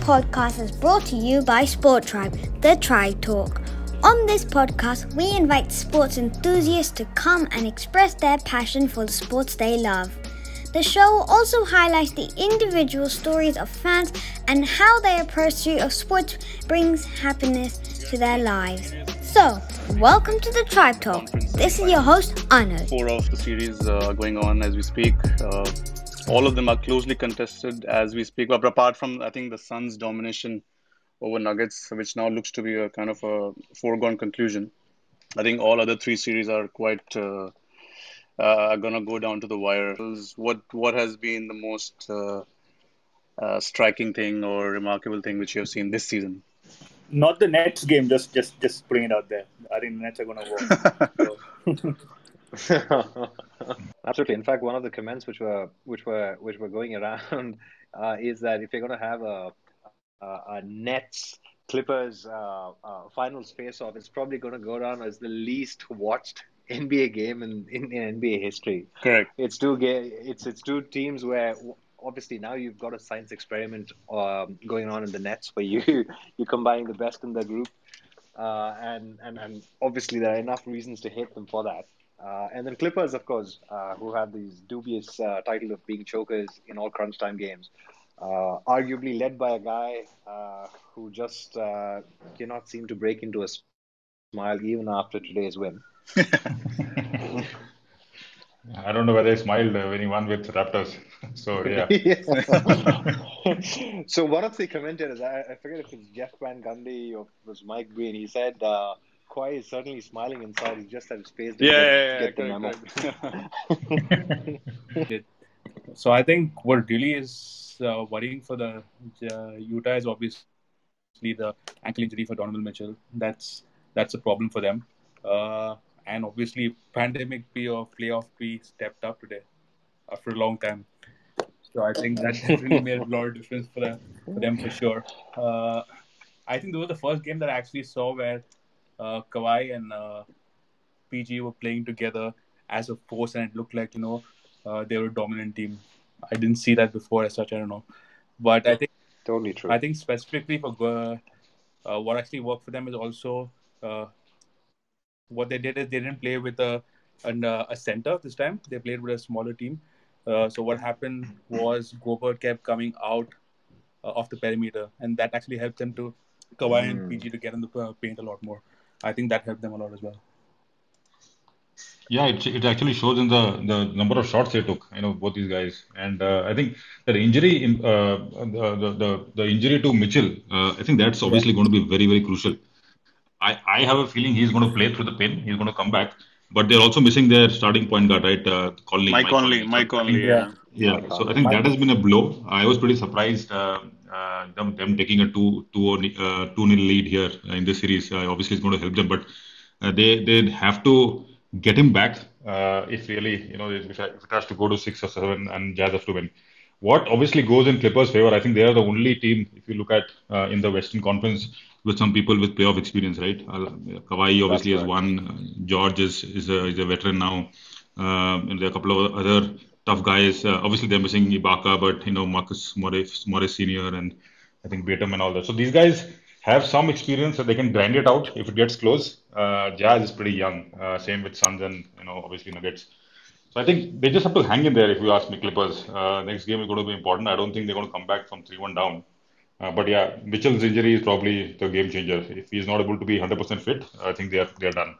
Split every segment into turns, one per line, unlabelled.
podcast is brought to you by Sport Tribe, the Tribe Talk. On this podcast, we invite sports enthusiasts to come and express their passion for the sports they love. The show also highlights the individual stories of fans and how their pursuit of sports brings happiness to their lives. So, welcome to the Tribe Talk. This is your host, Arnold.
Four of the series uh, going on as we speak. Uh, all of them are closely contested as we speak. But apart from, I think, the Suns' domination over Nuggets, which now looks to be a kind of a foregone conclusion, I think all other three series are quite uh, uh, gonna go down to the wire. What what has been the most uh, uh, striking thing or remarkable thing which you have seen this season?
Not the Nets game. Just just just putting it out there. I think the Nets are gonna
win. Absolutely. In fact, one of the comments which were which were which were going around uh, is that if you're going to have a, a, a Nets Clippers uh, uh, finals face off, it's probably going to go down as the least watched NBA game in, in, in NBA history.
Correct.
It's two ga- It's it's two teams where obviously now you've got a science experiment um, going on in the Nets where you you combine the best in the group, uh, and and and obviously there are enough reasons to hate them for that. Uh, and then Clippers, of course, uh, who have these dubious uh, title of being chokers in all crunch time games, uh, arguably led by a guy uh, who just cannot seem to break into a smile even after today's win.
I don't know whether he smiled when he won with Raptors. So yeah.
so one of the commentators, I, I forget if it's Jeff Van Gundy or it was Mike Breen, he said uh, is certainly smiling inside. He's just at his face
to yeah, get, yeah,
the memo. so I think what really is uh, worrying for the uh, Utah is obviously the ankle injury for Donovan Mitchell. That's that's a problem for them. Uh, and obviously pandemic P or playoff P stepped up today after a long time. So I think that really made a lot of difference for them for, them for sure. Uh, I think this was the first game that I actually saw where uh, Kawhi and uh, PG were playing together as a force, and it looked like you know uh, they were a dominant team. I didn't see that before as such. I don't know, but I think
totally true.
I think specifically for uh, uh, what actually worked for them is also uh, what they did is they didn't play with a an, uh, a center this time. They played with a smaller team. Uh, so what happened was Gobert kept coming out uh, of the perimeter, and that actually helped them to Kawhi mm. and PG to get in the paint a lot more. I think that helped them a lot as well.
Yeah, it, it actually shows in the, the number of shots they took, you know, both these guys. And uh, I think that injury, in, uh, the, the, the injury to Mitchell, uh, I think that's obviously yeah. going to be very, very crucial. I, I have a feeling he's going to play through the pain. He's going to come back. But they're also missing their starting point guard, right? Uh,
Conley, Mike, Mike Conley. Mike Conley,
yeah. Yeah, so I think that has been a blow. I was pretty surprised uh, uh, them, them taking a 2 2 uh, 2 nil lead here in this series. Uh, obviously, it's going to help them, but uh, they they have to get him back uh, if really, you know, if, if, it has to go to 6 or 7 and Jazz have to win. What obviously goes in Clippers' favor, I think they are the only team, if you look at in the Western Conference, with some people with playoff experience, right? Uh, Kawhi obviously has won. George is is a, is a veteran now. Uh, and there are a couple of other tough guys. Uh, obviously, they're missing Ibaka, but you know Marcus Morris, Morris Senior, and I think Batum and all that. So these guys have some experience that they can grind it out if it gets close. Uh, Jazz is pretty young. Uh, same with Suns and you know obviously Nuggets. So I think they just have to hang in there. If you ask me, Clippers, uh, next game is going to be important. I don't think they're going to come back from three-one down. Uh, but yeah, Mitchell's injury is probably the game changer. If he's not able to be 100% fit, I think they are they are done.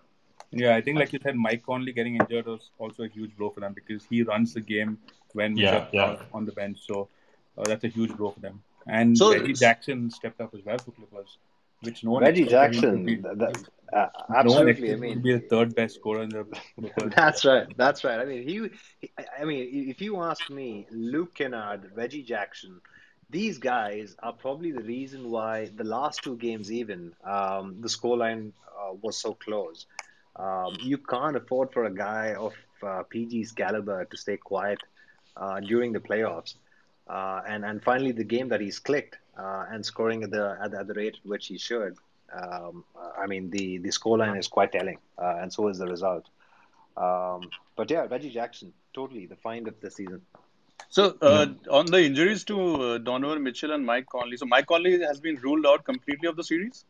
Yeah, I think like you said, Mike Conley getting injured was also a huge blow for them because he runs the game when
yeah, yeah.
on the bench. So uh, that's a huge blow for them. And so, Reggie Jackson stepped up as well for Clippers, which no one
Reggie Jackson, be, that, uh, absolutely.
No I mean, be the third best scorer in the.
that's right. That's right. I mean, he, he. I mean, if you ask me, Luke Kennard, Reggie Jackson these guys are probably the reason why the last two games, even um, the scoreline uh, was so close. Um, you can't afford for a guy of uh, PG's caliber to stay quiet uh, during the playoffs. Uh, and and finally, the game that he's clicked uh, and scoring at the, at the, at the rate at which he should. Um, I mean, the the scoreline is quite telling, uh, and so is the result. Um, but yeah, Reggie Jackson, totally the find of the season.
So uh, on the injuries to uh, Donovan Mitchell and Mike Conley, so Mike Conley has been ruled out completely of the series.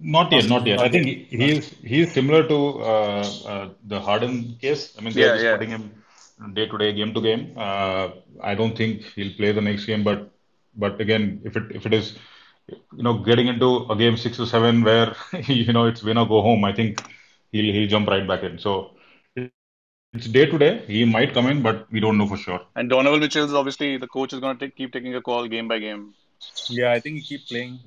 Not yet, not yet. I think
yet.
he's he's similar to uh, uh, the Harden case. I mean, they're
Yeah,
just
yeah.
putting him day to day, game to game. Uh, I don't think he'll play the next game, but but again, if it if it is, you know, getting into a game six or seven where you know it's win or go home, I think he'll he'll jump right back in. So it's day to day. He might come in, but we don't know for sure.
And Donovan Mitchell is obviously the coach is going to take, keep taking a call game by game.
Yeah, I think he keep playing.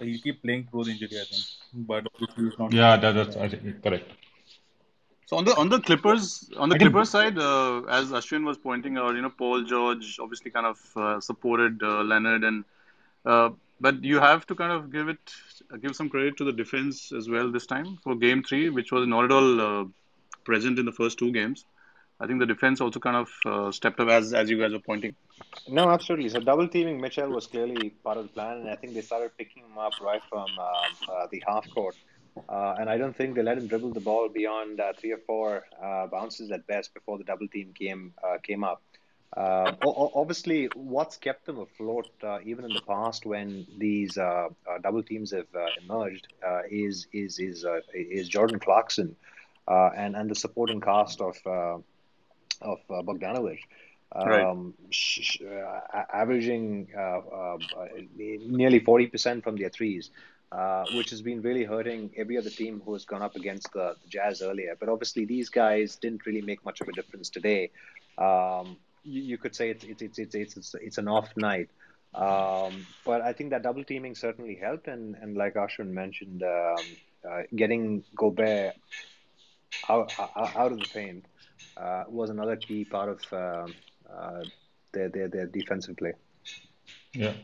He keep playing through the injury. I think, but he's not.
Yeah, that, that's I think, correct.
So on the on the Clippers on the Clippers side, uh, as Ashwin was pointing out, you know, Paul George obviously kind of uh, supported uh, Leonard, and uh, but you have to kind of give it give some credit to the defense as well this time for Game Three, which was not at all uh, present in the first two games. I think the defense also kind of uh, stepped up as as you guys were pointing.
No, absolutely. So double teaming Mitchell was clearly part of the plan, and I think they started picking him up right from um, uh, the half court. Uh, and I don't think they let him dribble the ball beyond uh, three or four uh, bounces at best before the double team came uh, came up. Uh, o- o- obviously, what's kept them afloat, uh, even in the past when these uh, uh, double teams have uh, emerged, uh, is is is uh, is Jordan Clarkson uh, and and the supporting cast of uh, of uh, Bogdanovich um, sh- sh- uh, averaging uh, uh, uh, nearly 40% from their threes, uh, which has been really hurting every other team who has gone up against the, the Jazz earlier. But obviously, these guys didn't really make much of a difference today. Um, you, you could say it's it's it's it's it's, it's, an off night. Um, but I think that double teaming certainly helped, and, and like Ashwin mentioned, um, uh, getting Gobert out, out, out of the paint uh, was another key part of uh, uh, their, their their defensive play.
Yeah.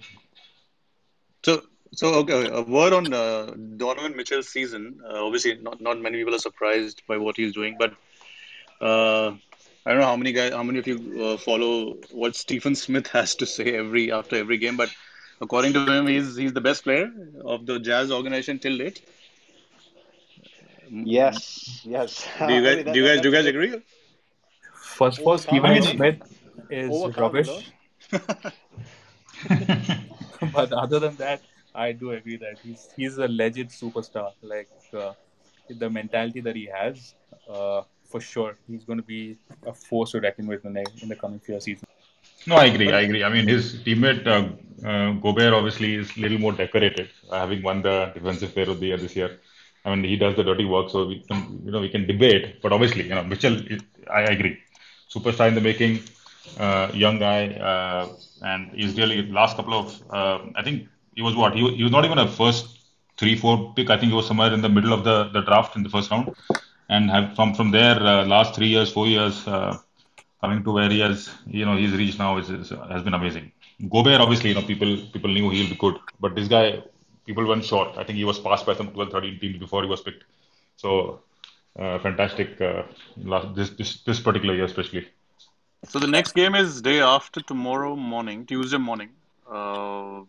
So, so okay, a word on uh, Donovan Mitchell's season. Uh, obviously, not not many people are surprised by what he's doing, but uh, I don't know how many guys, how many of you uh, follow what Stephen Smith has to say every after every game. But according to him, he's he's the best player of the Jazz organization till date.
Yes, yes.
Do you guys do you guys do you guys agree?
First of all, Stephen
Overcome.
Smith is rubbish. but other than that, I do agree that he's he's a legit superstar. Like uh, the mentality that he has, uh, for sure, he's going to be a force to reckon with in the in the coming few seasons.
No, I agree. I agree. I mean, his teammate uh, uh, Gobert obviously is a little more decorated, uh, having won the Defensive Player of the Year this year. I mean, he does the dirty work, so we can, you know, we can debate. But obviously, you know, Mitchell, is- I agree, superstar in the making, uh, young guy, uh, and he's really last couple of. Uh, I think he was what he was, he was not even a first three four pick. I think he was somewhere in the middle of the, the draft in the first round, and have from from there uh, last three years, four years. Uh, coming to where he has, you know, he's reached now is, is has been amazing. Gobert, obviously, you know, people people knew he'll be good, but this guy, people went short. I think he was passed by some 12, 13 teams before he was picked. So, fantastic uh, last, this, this this particular year, especially.
So the next game is day after tomorrow morning, Tuesday morning. Uh,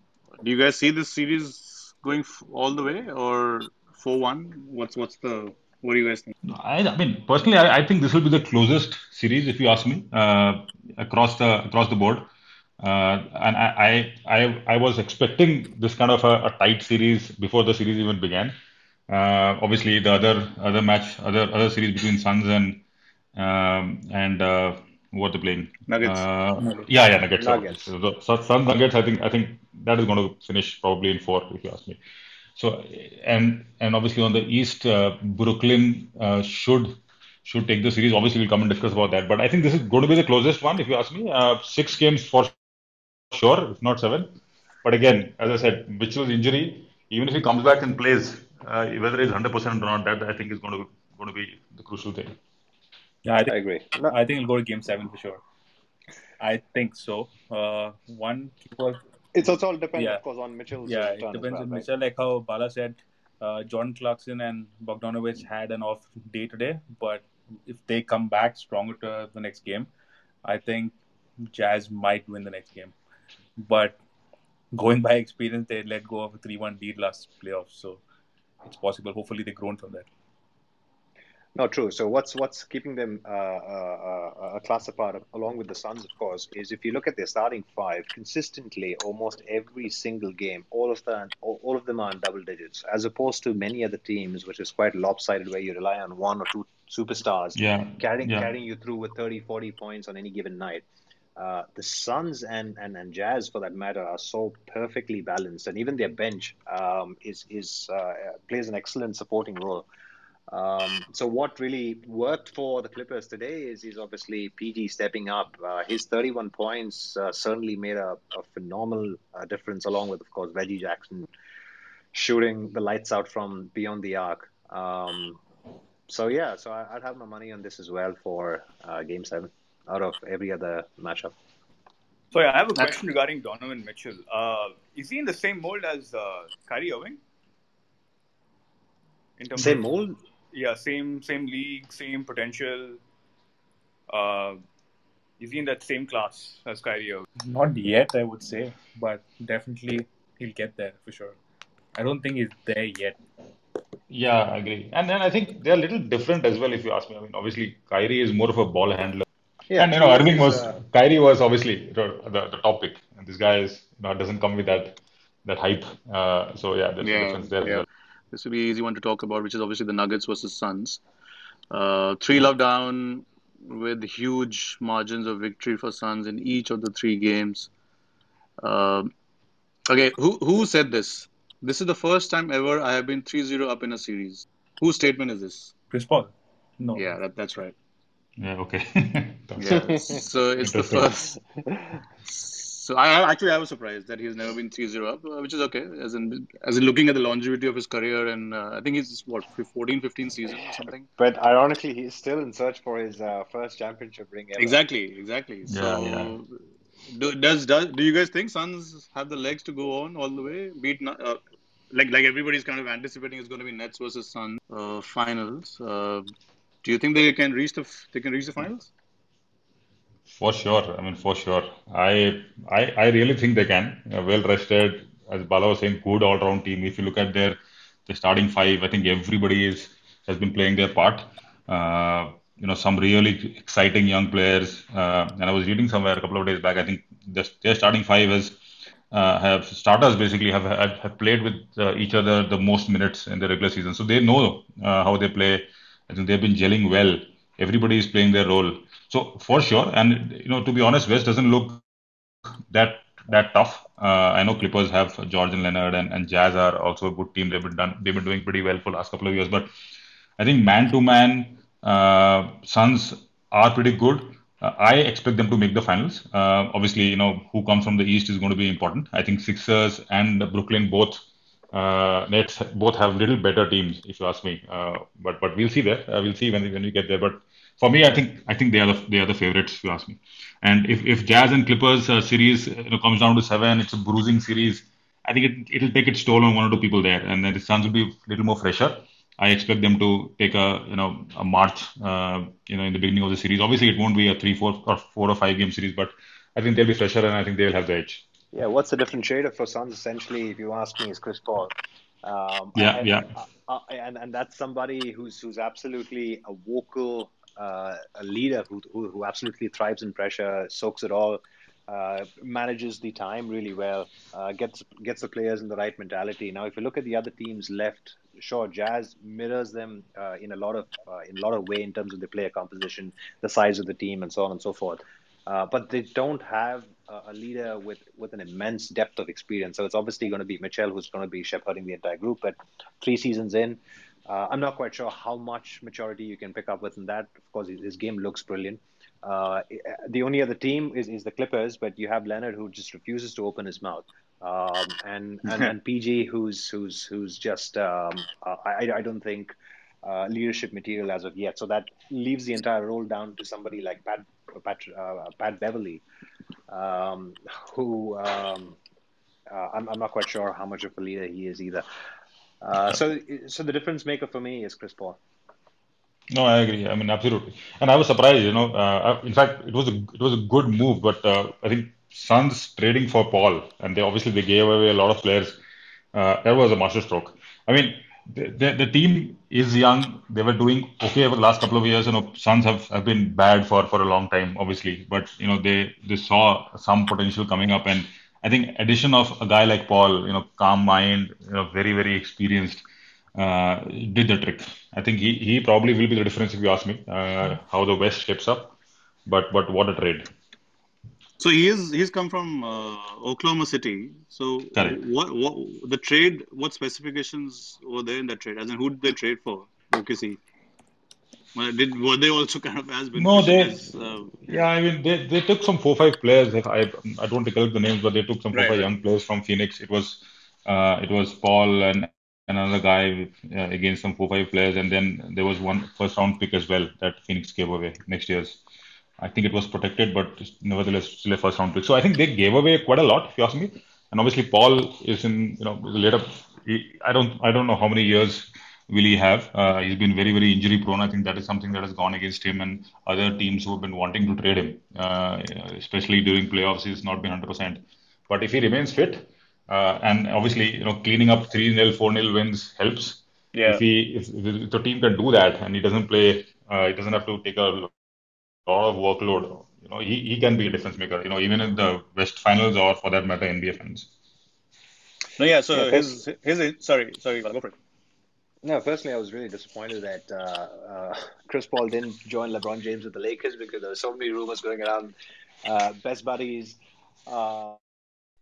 do you guys see this series going f- all the way or four one? What's what's the what do you guys think?
I, I mean, personally, I, I think this will be the closest series, if you ask me, uh, across the across the board. Uh, and I, I, I, I was expecting this kind of a, a tight series before the series even began. Uh, obviously, the other other match, other other series between Suns and um, and uh, what they're playing.
Nuggets.
Uh,
Nuggets.
yeah, yeah, Nuggets.
Nuggets.
So, the Suns Suns Nuggets. I think I think that is going to finish probably in four, if you ask me. So and and obviously on the East, uh, Brooklyn uh, should should take the series. Obviously, we'll come and discuss about that. But I think this is going to be the closest one, if you ask me. Uh, six games for sure, if not seven. But again, as I said, Mitchell's injury, even if he comes back and plays, uh, whether it's 100% or not, that I think is going to going to be the crucial thing.
Yeah, I
I agree. No,
I think it'll go to Game Seven for sure. I think so. Uh, one keeper
it's also all dependent,
Yeah.
of course, on Mitchell's
Yeah, it
turn
depends
well,
on
right?
Mitchell. Like how Bala said, uh, Jordan Clarkson and Bogdanovich had an off day today, but if they come back stronger to the next game, I think Jazz might win the next game. But going by experience, they let go of a 3 1 lead last playoffs, so it's possible. Hopefully, they've grown from that.
No, true. So what's what's keeping them uh, uh, uh, a class apart, along with the Suns, of course, is if you look at their starting five consistently, almost every single game, all of them, all, all of them are in double digits, as opposed to many other teams, which is quite lopsided, where you rely on one or two superstars
Yeah,
carrying
yeah.
carrying you through with 30, 40 points on any given night. Uh, the Suns and, and, and Jazz, for that matter, are so perfectly balanced, and even their bench um, is is uh, plays an excellent supporting role. Um, so what really worked for the Clippers today is is obviously PG stepping up. Uh, his 31 points uh, certainly made a, a phenomenal uh, difference, along with, of course, Reggie Jackson shooting the lights out from beyond the arc. Um, so yeah, so I, I'd have my money on this as well for Game Seven out of every other matchup.
So yeah, I have a question regarding Donovan Mitchell. Uh, is he in the same mold as uh, Kyrie Irving? In terms
Same
of,
mold.
Yeah, same same league, same potential. Uh, is he in that same class as Kyrie Irving?
Not yet, I would say, but definitely he'll get there for sure. I don't think he's there yet.
Yeah, I agree. And then I think they're a little different as well, if you ask me. I mean, obviously, Kyrie is more of a ball handler.
Yeah,
and, you know,
true.
Irving was,
uh,
Kyrie was obviously the, the, the topic. And this guy is, you know, doesn't come with that that hype. Uh, so, yeah, there's a difference there
yeah.
well.
This will be an easy one to talk about, which is obviously the Nuggets versus Suns. Uh, three love down with huge margins of victory for Suns in each of the three games. Um okay, who who said this? This is the first time ever I have been 3-0 up in a series. Whose statement is this?
Chris Paul? No.
Yeah, that, that's right.
Yeah, okay.
Yeah, so it's the first. So I I- actually I was surprised that he's never been 3-0 up, uh, which is okay. As in as in looking at the longevity of his career, and uh, I think he's what 14, 15 seasons or something.
But ironically, he's still in search for his uh, first championship ring ever.
Exactly, exactly.
Yeah,
So
yeah.
do, does does do you guys think Suns have the legs to go on all the way? Beat uh, like like everybody's kind of anticipating it's going to be Nets versus Suns uh, finals. Uh, do you think they can reach the they can reach the finals?
For sure. I mean, for sure. I I, I really think they can. Well rested, as Bala was saying, good all round team. If you look at their the starting five, I think everybody is has been playing their part. Uh, you know, some really exciting young players. Uh, and I was reading somewhere a couple of days back. I think the, their starting five is uh, have starters basically have have, have played with uh, each other the most minutes in the regular season, so they know uh, how they play. I think they've been gelling well. Everybody is playing their role. So for sure, and you know, to be honest, West doesn't look that that tough. Uh, I know Clippers have George and Leonard, and, and Jazz are also a good team. They've been done. They've been doing pretty well for the last couple of years. But I think man to man, uh, Suns are pretty good. Uh, I expect them to make the finals. Uh, obviously, you know who comes from the East is going to be important. I think Sixers and Brooklyn both uh, Nets both have little better teams, if you ask me. Uh, but but we'll see there. Uh, we'll see when when we get there. But for me, I think I think they are the they are the favorites, if you ask me. And if, if Jazz and Clippers uh, series you know, comes down to seven, it's a bruising series. I think it it'll take its toll on one or two people there, and then the Suns will be a little more fresher. I expect them to take a you know a march uh, you know in the beginning of the series. Obviously, it won't be a three, four, or four or five game series, but I think they'll be fresher, and I think they'll have the edge.
Yeah, what's the differentiator for Suns essentially, if you ask me, is Chris Paul. Um,
Yeah,
and,
yeah.
uh, and and that's somebody who's who's absolutely a vocal uh, a leader who, who who absolutely thrives in pressure, soaks it all, uh, manages the time really well, uh, gets gets the players in the right mentality. Now, if you look at the other teams left, sure, Jazz mirrors them uh, in a lot of uh, in a lot of way in terms of the player composition, the size of the team, and so on and so forth. Uh, but they don't have a, leader with, with an immense depth of experience. So it's obviously going to be Mitchell who's going to be shepherding the entire group. But three seasons in, uh, I'm not quite sure how much maturity you can pick up within that. Of course, his, his game looks brilliant. Uh, the only other team is, is the Clippers, but you have Leonard who just refuses to open his mouth, um, and, and and PG who's who's who's just um, uh, I I don't think uh, leadership material as of yet. So that leaves the entire role down to somebody like Pat Pat, uh, Pat Beverley, um, who um, uh, I'm, I'm not quite sure how much of a leader he is either. Uh, so so the difference maker for me is Chris Paul.
No, I agree. I mean, absolutely. And I was surprised, you know. Uh, in fact, it was a it was a good move, but uh, I think Suns trading for Paul, and they obviously they gave away a lot of players. Uh, that was a masterstroke. I mean, the, the, the team is young. They were doing okay over the last couple of years. You know, Suns have, have been bad for, for a long time, obviously. But you know, they they saw some potential coming up, and I think addition of a guy like Paul, you know, calm mind, you know, very very experienced, uh, did the trick. I think he he probably will be the difference if you ask me. Uh, how the West shapes up, but but what a trade.
So he is he's come from uh, Oklahoma City. So
Correct.
what what the trade? What specifications were there in that trade? As in, who did they trade for? OKC. Well, did were they also kind of as
No,
beneficial
they
as? Uh,
Yeah, I mean they, they took some four five players. If I I don't recollect the names, but they took some four
right,
five young players from Phoenix. It was uh, it was Paul and another guy uh, against some four five players, and then there was one first round pick as well that Phoenix gave away next year's. I think it was protected, but nevertheless still a first round pick. So I think they gave away quite a lot, if you ask me. And obviously Paul is in you know later. He, I don't I don't know how many years will he have. Uh, he's been very very injury prone. I think that is something that has gone against him and other teams who have been wanting to trade him, uh, especially during playoffs. He's not been 100%. But if he remains fit, uh, and obviously you know cleaning up three 0 four 0 wins helps.
Yeah.
If he if, if the team can do that and he doesn't play, uh, he doesn't have to take a lot of workload. You know, he, he can be a difference maker. You know, even in the West Finals or for that matter NBA Finals.
No, yeah. So
Yeah,
his his sorry sorry go for it.
No, personally, I was really disappointed that uh, uh, Chris Paul didn't join LeBron James with the Lakers because there were so many rumors going around. Uh, best buddies. Uh,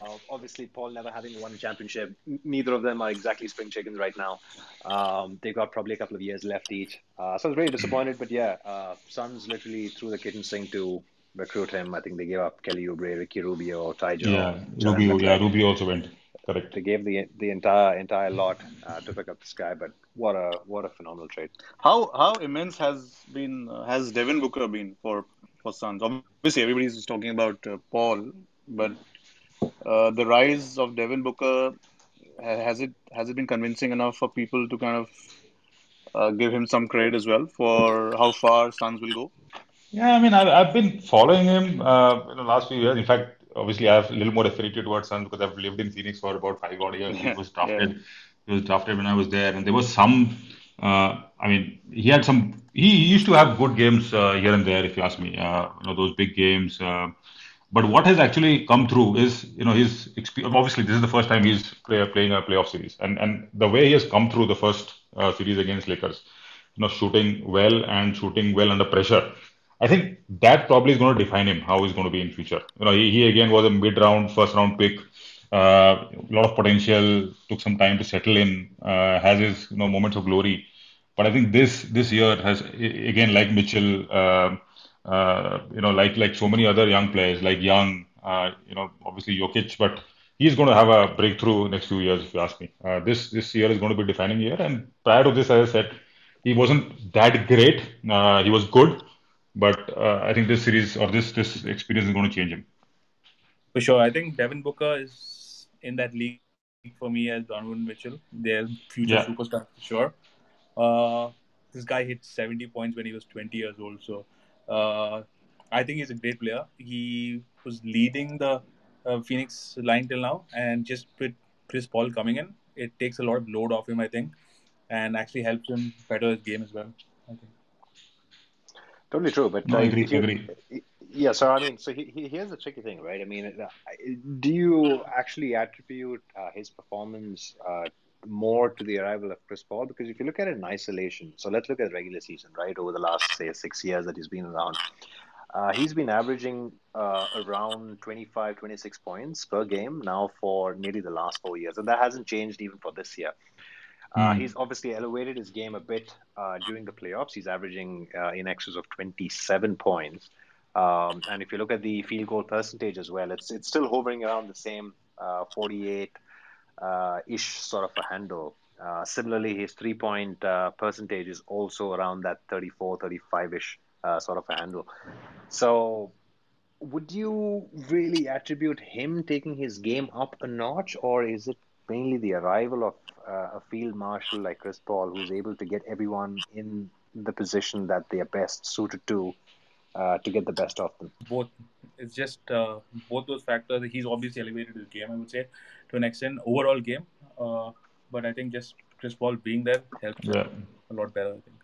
uh, obviously, Paul never having won a championship. Neither of them are exactly spring chickens right now. Um, they've got probably a couple of years left each. Uh, so I was really disappointed. But yeah, uh, Suns literally threw the kitchen sink to recruit him. I think they gave up Kelly Oubre, Ricky Rubio, Ty Jerome,
Yeah, Rubio. Yeah, Rubio also went. Correct.
They gave the the entire entire lot uh, to pick up this guy. But what a what a phenomenal trade.
How how immense has been uh, has Devin Booker been for for Suns? Obviously, everybody's talking about uh, Paul, but uh, the rise of Devin Booker has it has it been convincing enough for people to kind of uh, give him some credit as well for how far Suns will go?
Yeah, I mean, I've, I've been following him uh, in the last few years. In fact, obviously, I have a little more affinity towards Suns because I've lived in Phoenix for about five odd years. He
Yeah,
was
yeah,
drafted. He was drafted when I was there, and there was some. Uh, I mean, he had some. He used to have good games uh, here and there, if you ask me. Uh, you know, those big games. Uh, but what has actually come through is, you know, his obviously this is the first time he's play, playing a playoff series, and and the way he has come through the first uh, series against Lakers, you know, shooting well and shooting well under pressure. I think that probably is going to define him how he's going to be in future. You know, he, he again was a mid-round, first-round pick. Uh, a lot of potential. Took some time to settle in. Uh, has his you know moments of glory. But I think this this year has again like Mitchell, uh, uh, you know, like like so many other young players, like Young, uh, you know, obviously Jokic, but he's going to have a breakthrough next few years, if you ask me. Uh, this this year is going to be defining year, and prior to this, as I said, he wasn't that great. Uh, he was good, but uh, I think this series or this this experience is going to change him.
For sure. I think Devin Booker is in that league for me as Donovan Mitchell. Their future
Yeah.
superstar for sure. Uh, this guy hit 70 points when he was 20 years old. So uh, I think he's a great player. He was leading the uh, Phoenix line till now, and just with Chris Paul coming in, it takes a lot of load off him, I think, and actually helps him better his game as well. I.
Totally true, but
No,
uh,
agree, agree.
yeah. So I mean, so he, he, here's the tricky thing, right? I mean, uh, do you actually attribute uh, his performance uh, more to the arrival of Chris Paul? Because if you look at it in isolation, so let's look at regular season, right? Over the last say six years that he's been around, uh, he's been averaging uh, around 25, 26 points per game now for nearly the last four years, and that hasn't changed even for this year. Uh,
Hmm.
he's obviously elevated his game a bit uh, during the playoffs. He's averaging uh, in excess of 27 points. Um, and if you look at the field goal percentage as well, it's it's still hovering around the same uh, 48 uh, ish sort of a handle. Uh, similarly, his three point uh, percentage is also around that 34, 35 ish uh, sort of a handle. So, would you really attribute him taking his game up a notch, or is it mainly the arrival of uh, a field marshal like Chris Paul, who's able to get everyone in the position that they are best suited to uh, to get the best of them?
both. It's just uh, both those factors. He's obviously elevated his game, I would say, to an extent, overall game. Uh, but I think just Chris Paul being there helps
Yeah.
a lot better. I think.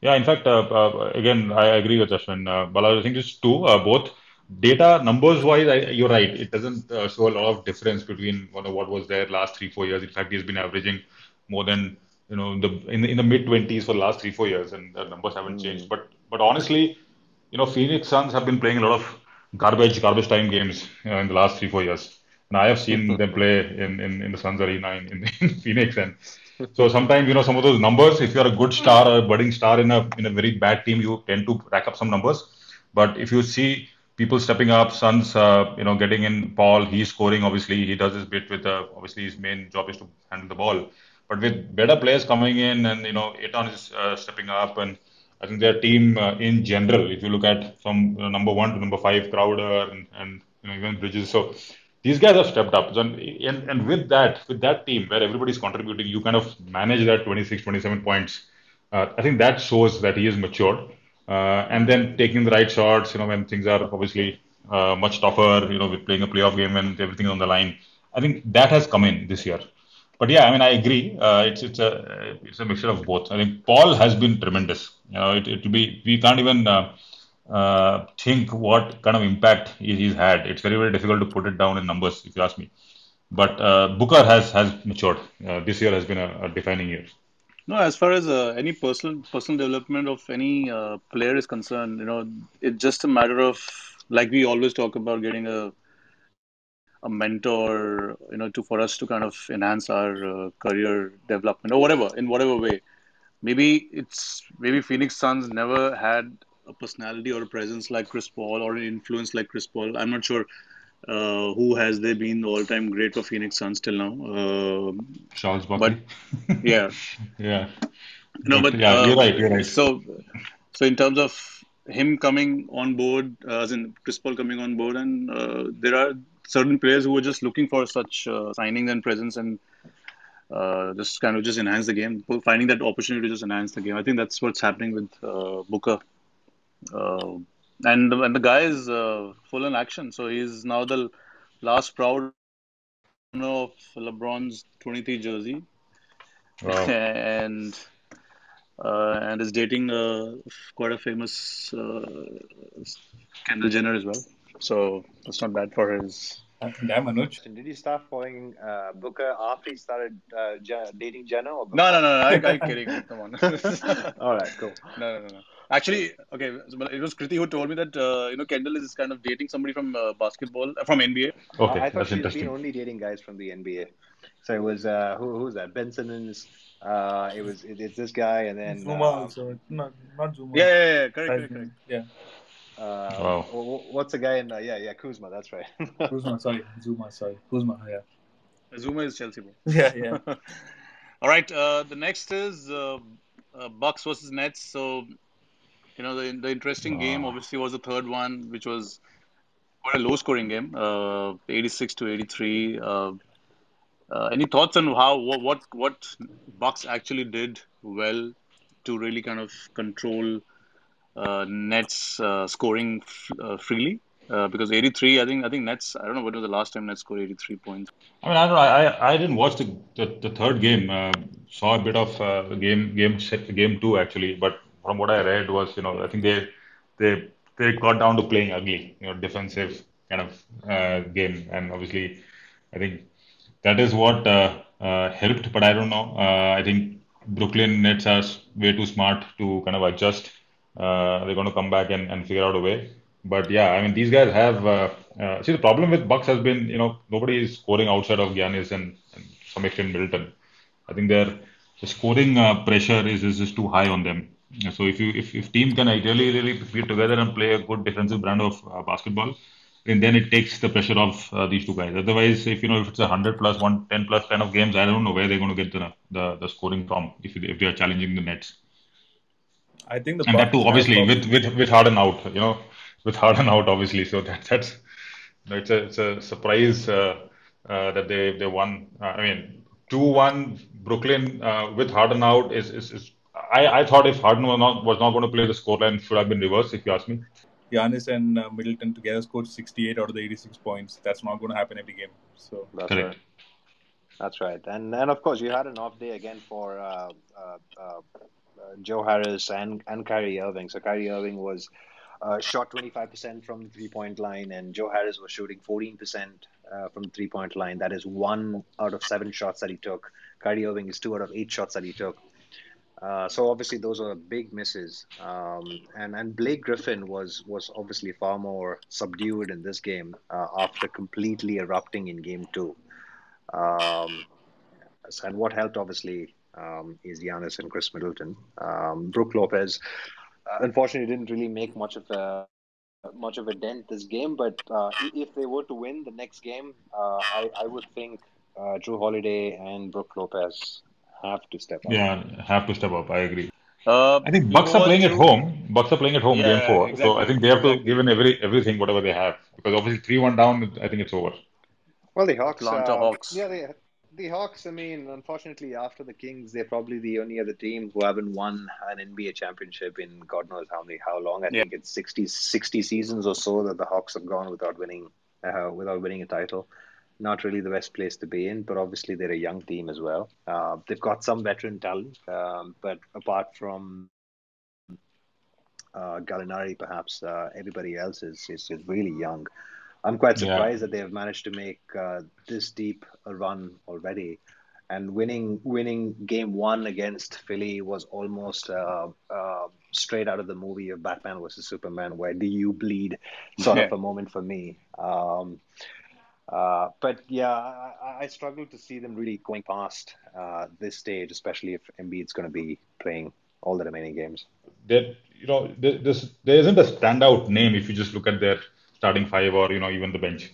Yeah, in fact, uh, uh, again, I agree with Ashwin. Uh, Bala, I think it's two, uh, both data numbers wise. I, you're right. It doesn't uh, show a lot of difference between what, what was there last three, four years. In fact, he's been averaging more than you know in the in in the mid twenties for the last three, four years, and the numbers haven't changed. But but honestly, you know, Phoenix Suns have been playing a lot of garbage, garbage time games uh, in the last three, four years. And I have seen them play in, in, in the Suns arena in, in, in Phoenix, and so sometimes, you know, some of those numbers, if you're a good star or a budding star in a in a very bad team, you tend to rack up some numbers. But if you see people stepping up, Suns, uh, you know, getting in Paul, he's scoring. Obviously, he does his bit with uh, obviously his main job is to handle the ball. But with better players coming in, and you know, Ayton is uh, stepping up, and I think their team uh, in general, if you look at from number one to number five, Crowder and, and you know even Bridges, so these guys have stepped up. So, and, and with that, with that team where everybody's contributing, you kind of manage that 26, 27 points. Uh, I think that shows that he is matured. Uh, and then taking the right shots, you know, when things are obviously uh, much tougher, you know, with playing a playoff game and everything on the line. I think that has come in this year. But yeah, I mean, I agree. Uh, it's it's a it's a mixture of both. I think Paul has been tremendous. You know, it it be we can't even uh, uh, think what kind of impact he, he's had. It's very very difficult to put it down in numbers, if you ask me. But uh, Booker has has matured. This year has been a, a defining year.
No, as far as uh, any personal personal development of any uh, player is concerned, you know, it's just a matter of like we always talk about getting a a mentor, you know, to for us to kind of enhance our uh, career development or whatever in whatever way. Maybe it's maybe Phoenix Suns never had a personality or a presence like Chris Paul or an influence like Chris Paul. I'm not sure uh, who has they been the all-time great for Phoenix Suns till now. Uh,
Charles Barkley.
but yeah,
yeah.
no, but
yeah, you're
uh,
right. You're right.
So, so in terms of him coming on board, uh, as in Chris Paul coming on board, and uh, there are certain players who are just looking for such uh, signings and presence and uh, just kind of just enhance the game, finding that opportunity to just enhance the game. I think that's what's happening with uh, Booker. Uh, and and the guy is uh, full in action. So he's now the last proud owner of LeBron's 23 jersey,
Wow.
and uh, and is dating uh, quite a famous uh, Kendall Jenner as well. So that's not bad for his.
Uh, Damn, Anuj.
Did he start following uh, Booker after he started uh, Je- dating Jenner? Or
No, no, no, no. I, I'm kidding. Come on.
All right, cool.
No, no, no, no. Actually, okay. It was Kriti who told me that uh, you know Kendall is kind of dating somebody from uh, basketball uh, from NBA.
Okay,
I, I thought
that's
she's
interesting.
been only dating guys from the NBA. So it was uh, who who's that? Ben Simmons. Uh, it was it, it's this guy, and then
Zuma
uh,
also. Not, not Zuma.
Yeah, yeah, yeah. Correct, correct, correct.
Yeah.
uh,
Wow.
wh- wh- what's the guy in? Uh, yeah, yeah, Kuzma. That's right.
Kuzma, sorry. Zuma, sorry. Kuzma, yeah.
Zuma is Chelsea. Bro.
Yeah, yeah.
All right. Uh, the next is uh, uh, Bucks versus Nets. So, you know, the the interesting game obviously was the third one, which was quite a low scoring game, uh, 86 to 83. Uh, uh, any thoughts on how what what, Bucks actually did well to really kind of control uh, Nets uh, scoring f- uh, freely? Uh, because 83, I think I think Nets. I don't know when was the last time Nets scored 83 points.
I mean, I don't know. I, I didn't watch the, the, the third game. Uh, saw a bit of uh, game game set, game two actually, but from what I read was you know I think they they they got down to playing ugly, you know, defensive kind of uh, game, and obviously I think that is what uh, uh, helped. But I don't know. Uh, I think Brooklyn Nets are way too smart to kind of adjust. Uh, they're going to come back and, and figure out a way. But yeah, I mean, these guys have. Uh, see, the problem with Bucks has been, you know, nobody is scoring outside of Giannis and, and some extent Middleton. I think their the scoring pressure is, is is too high on them. So if you if, if team can ideally really be together and play a good defensive brand of uh, basketball, then then it takes the pressure off uh, these two guys. Otherwise, if you know if it's a hundred plus one ten plus kind of games, I don't know where they're going to get the the, the scoring from if if they are challenging the Nets.
I think the
And that too, obviously, with with with Harden out, you know, with Harden out, obviously. So that that's it's a it's a surprise uh, uh, that they they won. Uh, I mean, two one Brooklyn uh, with Harden out is is. is I, I thought if Harden was not was not going to play, the scoreline should have been reversed. If you ask me,
Giannis and uh, Middleton together scored 68 out of the 86 points. That's not going to happen every game. So
That's
correct.
right. That's right, and and of course you had an off day again for uh, uh, uh, Joe Harris and and Kyrie Irving. So Kyrie Irving was uh, shot 25% from the three point line, and Joe Harris was shooting 14% uh, from the three point line. That is one out of seven shots that he took. Kyrie Irving is two out of eight shots that he took. Uh, so obviously those are big misses, um, and and Blake Griffin was was obviously far more subdued in this game uh, after completely erupting in game two. Um, and what helped obviously um, is Giannis and Khris Middleton. Um, Brook Lopez, uh, unfortunately, didn't really make much of a much of a dent this game. But uh, if they were to win the next game, I, I would think Jrue Holiday and Brook Lopez have to step up.
Yeah, have to step up. I agree.
Uh,
I think Bucks are
what,
playing at home. Bucks are playing at home game
Yeah,
four, so I think they have to give in every everything whatever they have because obviously three one down. I think it's over.
Well, the Hawks.
Atlanta
uh,
Hawks.
Yeah, the the Hawks. I mean, unfortunately, after the Kings, they're probably the only other team who haven't won an NBA championship in God knows how many how long. I
Yeah.
think it's 60, 60 seasons or so that the Hawks have gone without winning uh, without winning a title. Not really the best place to be in, but obviously they're a young team as well. Uh, they've got some veteran talent, um, but apart from uh, Gallinari, perhaps uh, everybody else is, is is really young. I'm quite
Yeah.
surprised that they have managed to make uh, this deep a run already, and winning winning game one against Philly was almost uh, uh, straight out of the movie of Batman versus Superman, where do you bleed sort of a moment for me. Um, uh, but yeah, I, I- struggle to see them really going past uh, this stage, especially if Embiid's going to be playing all the remaining games.
There, you know, there, there isn't a standout name if you just look at their starting five or you know even the bench.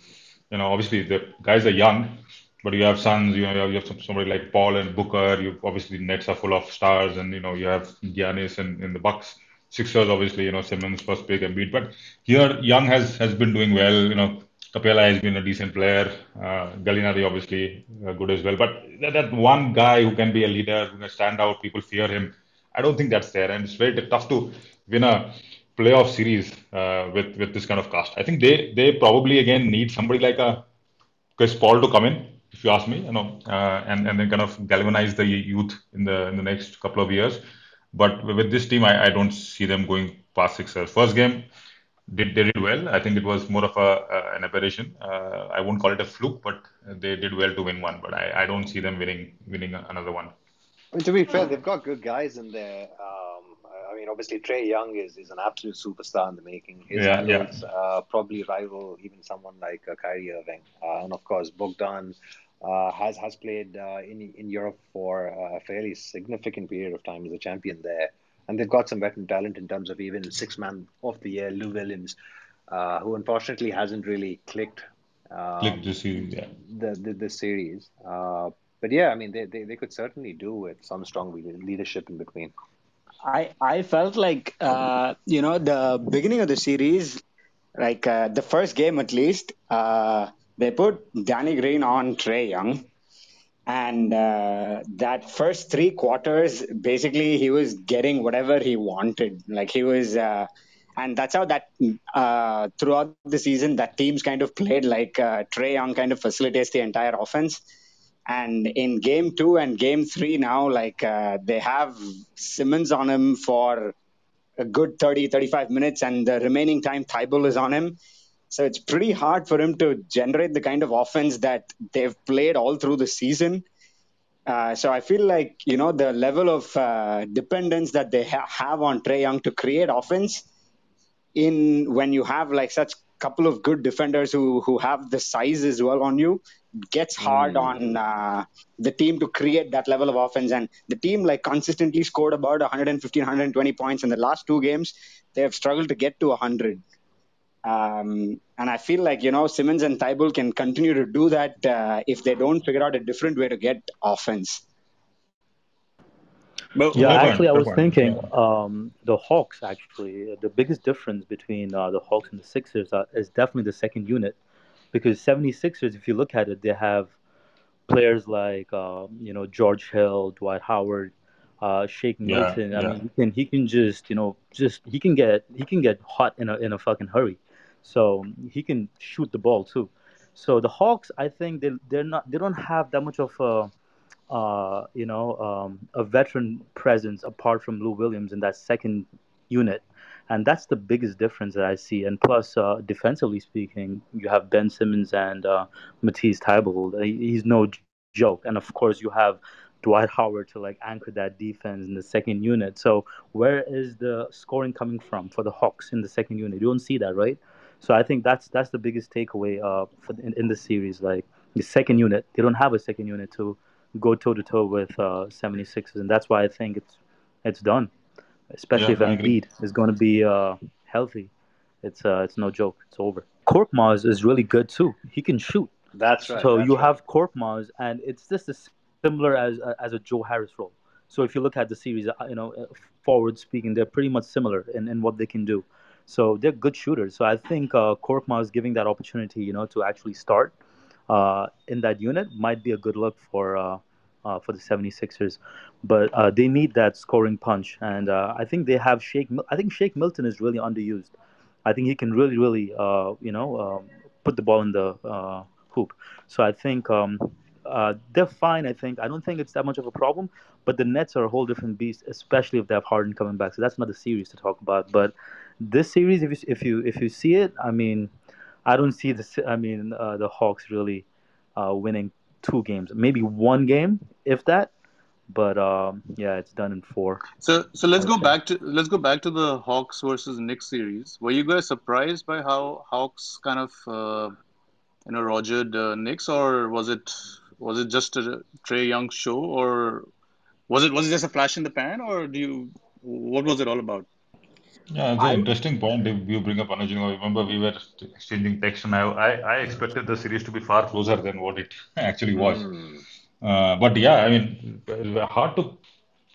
You know, obviously the guys are young, but you have Suns, you know, you have, somebody like Paul and Booker. You obviously Nets are full of stars, and you know you have Giannis and in the Bucks. Sixers, obviously, you know Simmons first pick and beat, but here Young has has been doing well. You know, Capela has been a decent player. Uh, Gallinari obviously uh, good as well, but that, that one guy who can be a leader, who can stand out, people fear him. I don't think that's there, and it's very tough to win a playoff series uh, with with this kind of cast. I think they they probably again need somebody like a Chris Paul to come in, if you ask me, you know, uh, and and then kind of galvanize the youth in the in the next couple of years. But with this team, I, I don't see them going past Sixers. First game, did they did well. I think it was more of a uh, an aberration. Uh, I won't call it a fluke, but they did well to win one. But I, I don't see them winning winning another one.
I mean, to be fair, they've got good guys in there. Um, I mean, obviously Trae Young is, is an absolute superstar in the making. His
Yeah, yeah.
uh, probably rival even someone like uh, Kyrie Irving, uh, and of course Bogdan uh, has has played uh, in in Europe for a fairly significant period of time as a champion there, and they've got some veteran talent in terms of even six man of the year Lou Williams, uh, who unfortunately hasn't really clicked. Um,
Click this series, yeah.
the the, the series. Uh, but yeah, I mean, they, they, they could certainly do with some strong leadership in between.
I I felt like uh, you know the beginning of the series, like uh, the first game at least, uh, they put Danny Green on Trae Young, and uh, that first three quarters, basically he was getting whatever he wanted. Like he was, uh, and that's how that uh, throughout the season that teams kind of played. Like uh, Trae Young kind of facilitates the entire offense. And in game two and game three now, like uh, they have Simmons on him for a good 30, 35 minutes, and the remaining time Thybulle is on him. So it's pretty hard for him to generate the kind of offense that they've played all through the season. Uh, so I feel like you know the level of uh, dependence that they ha- have on Trae Young to create offense in when you have like such couple of good defenders who who have the size as well on you gets hard on uh, the team to create that level of offense. And the team like consistently scored about 115 120 points in the last two games. They have struggled to get to 100 um, and I feel like you know Simmons and Thybulle can continue to do that uh, if they don't figure out a different way to get offense.
But
Yeah,
Fair point,
actually, I was
point.
thinking um, the Hawks. Actually, the biggest difference between uh, the Hawks and the Sixers uh, is definitely the second unit, because 76ers, if you look at it, they have players like um, you know George Hill, Dwight Howard, uh, Shake
Yeah,
Milton. I mean, he can he can just you know just he can get he can get hot in a in a fucking hurry, so he can shoot the ball too. So the Hawks, I think they they're not they don't have that much of a uh, you know um, a veteran presence apart from Lou Williams in that second unit, and that's the biggest difference that I see. And plus, uh, defensively speaking, you have Ben Simmons and uh, Matisse Thybulle. He's no joke, and of course you have Dwight Howard to like anchor that defense in the second unit. So where is the scoring coming from for the Hawks in the second unit? You don't see that, right? So I think that's that's the biggest takeaway uh for in, in the series. Like the second unit, they don't have a second unit to go toe to toe with uh 76ers, and that's why I think it's it's done. Especially
Yeah,
if. Embiid is going to be uh healthy. It's uh it's no joke. It's over. Korkmaz is really good too. He can shoot.
That's right.
So
that's
you
right.
have Korkmaz, and it's just as similar as as a Joe Harris role. So if you look at the series, uh, you know, uh, forward speaking, they're pretty much similar in, in what they can do. So they're good shooters. So I think uh, Korkmaz giving that opportunity, you know, to actually start uh, in that unit might be a good look for uh, uh, for the 76ers. But uh, they need that scoring punch, and uh, I think they have Shake. I think Shake Milton is really underused. I think he can really, really, uh, you know, um, put the ball in the hoop. So I think um, they're fine. I think I don't think it's that much of a problem. But the Nets are a whole different beast, especially if they have Harden coming back. So that's another series to talk about. But this series, if you if you if you see it, I mean, I don't see the I mean uh, the Hawks really uh, winning two games, maybe one game, if that. But um, yeah, it's done in four.
So, so let's go back to let's go back to the Hawks versus Knicks series. Were you guys surprised by how Hawks kind of uh, you know rogered uh, Knicks, or was it was it just a Trae Young show, or was it was it just a flash in the pan, or do you what was it all about?
Yeah, it's
I
an interesting point if you bring up Anuj. Remember we were exchanging text, and I, I, I expected the series to be far closer than what it actually was.
Hmm.
Uh, but yeah, I mean, hard to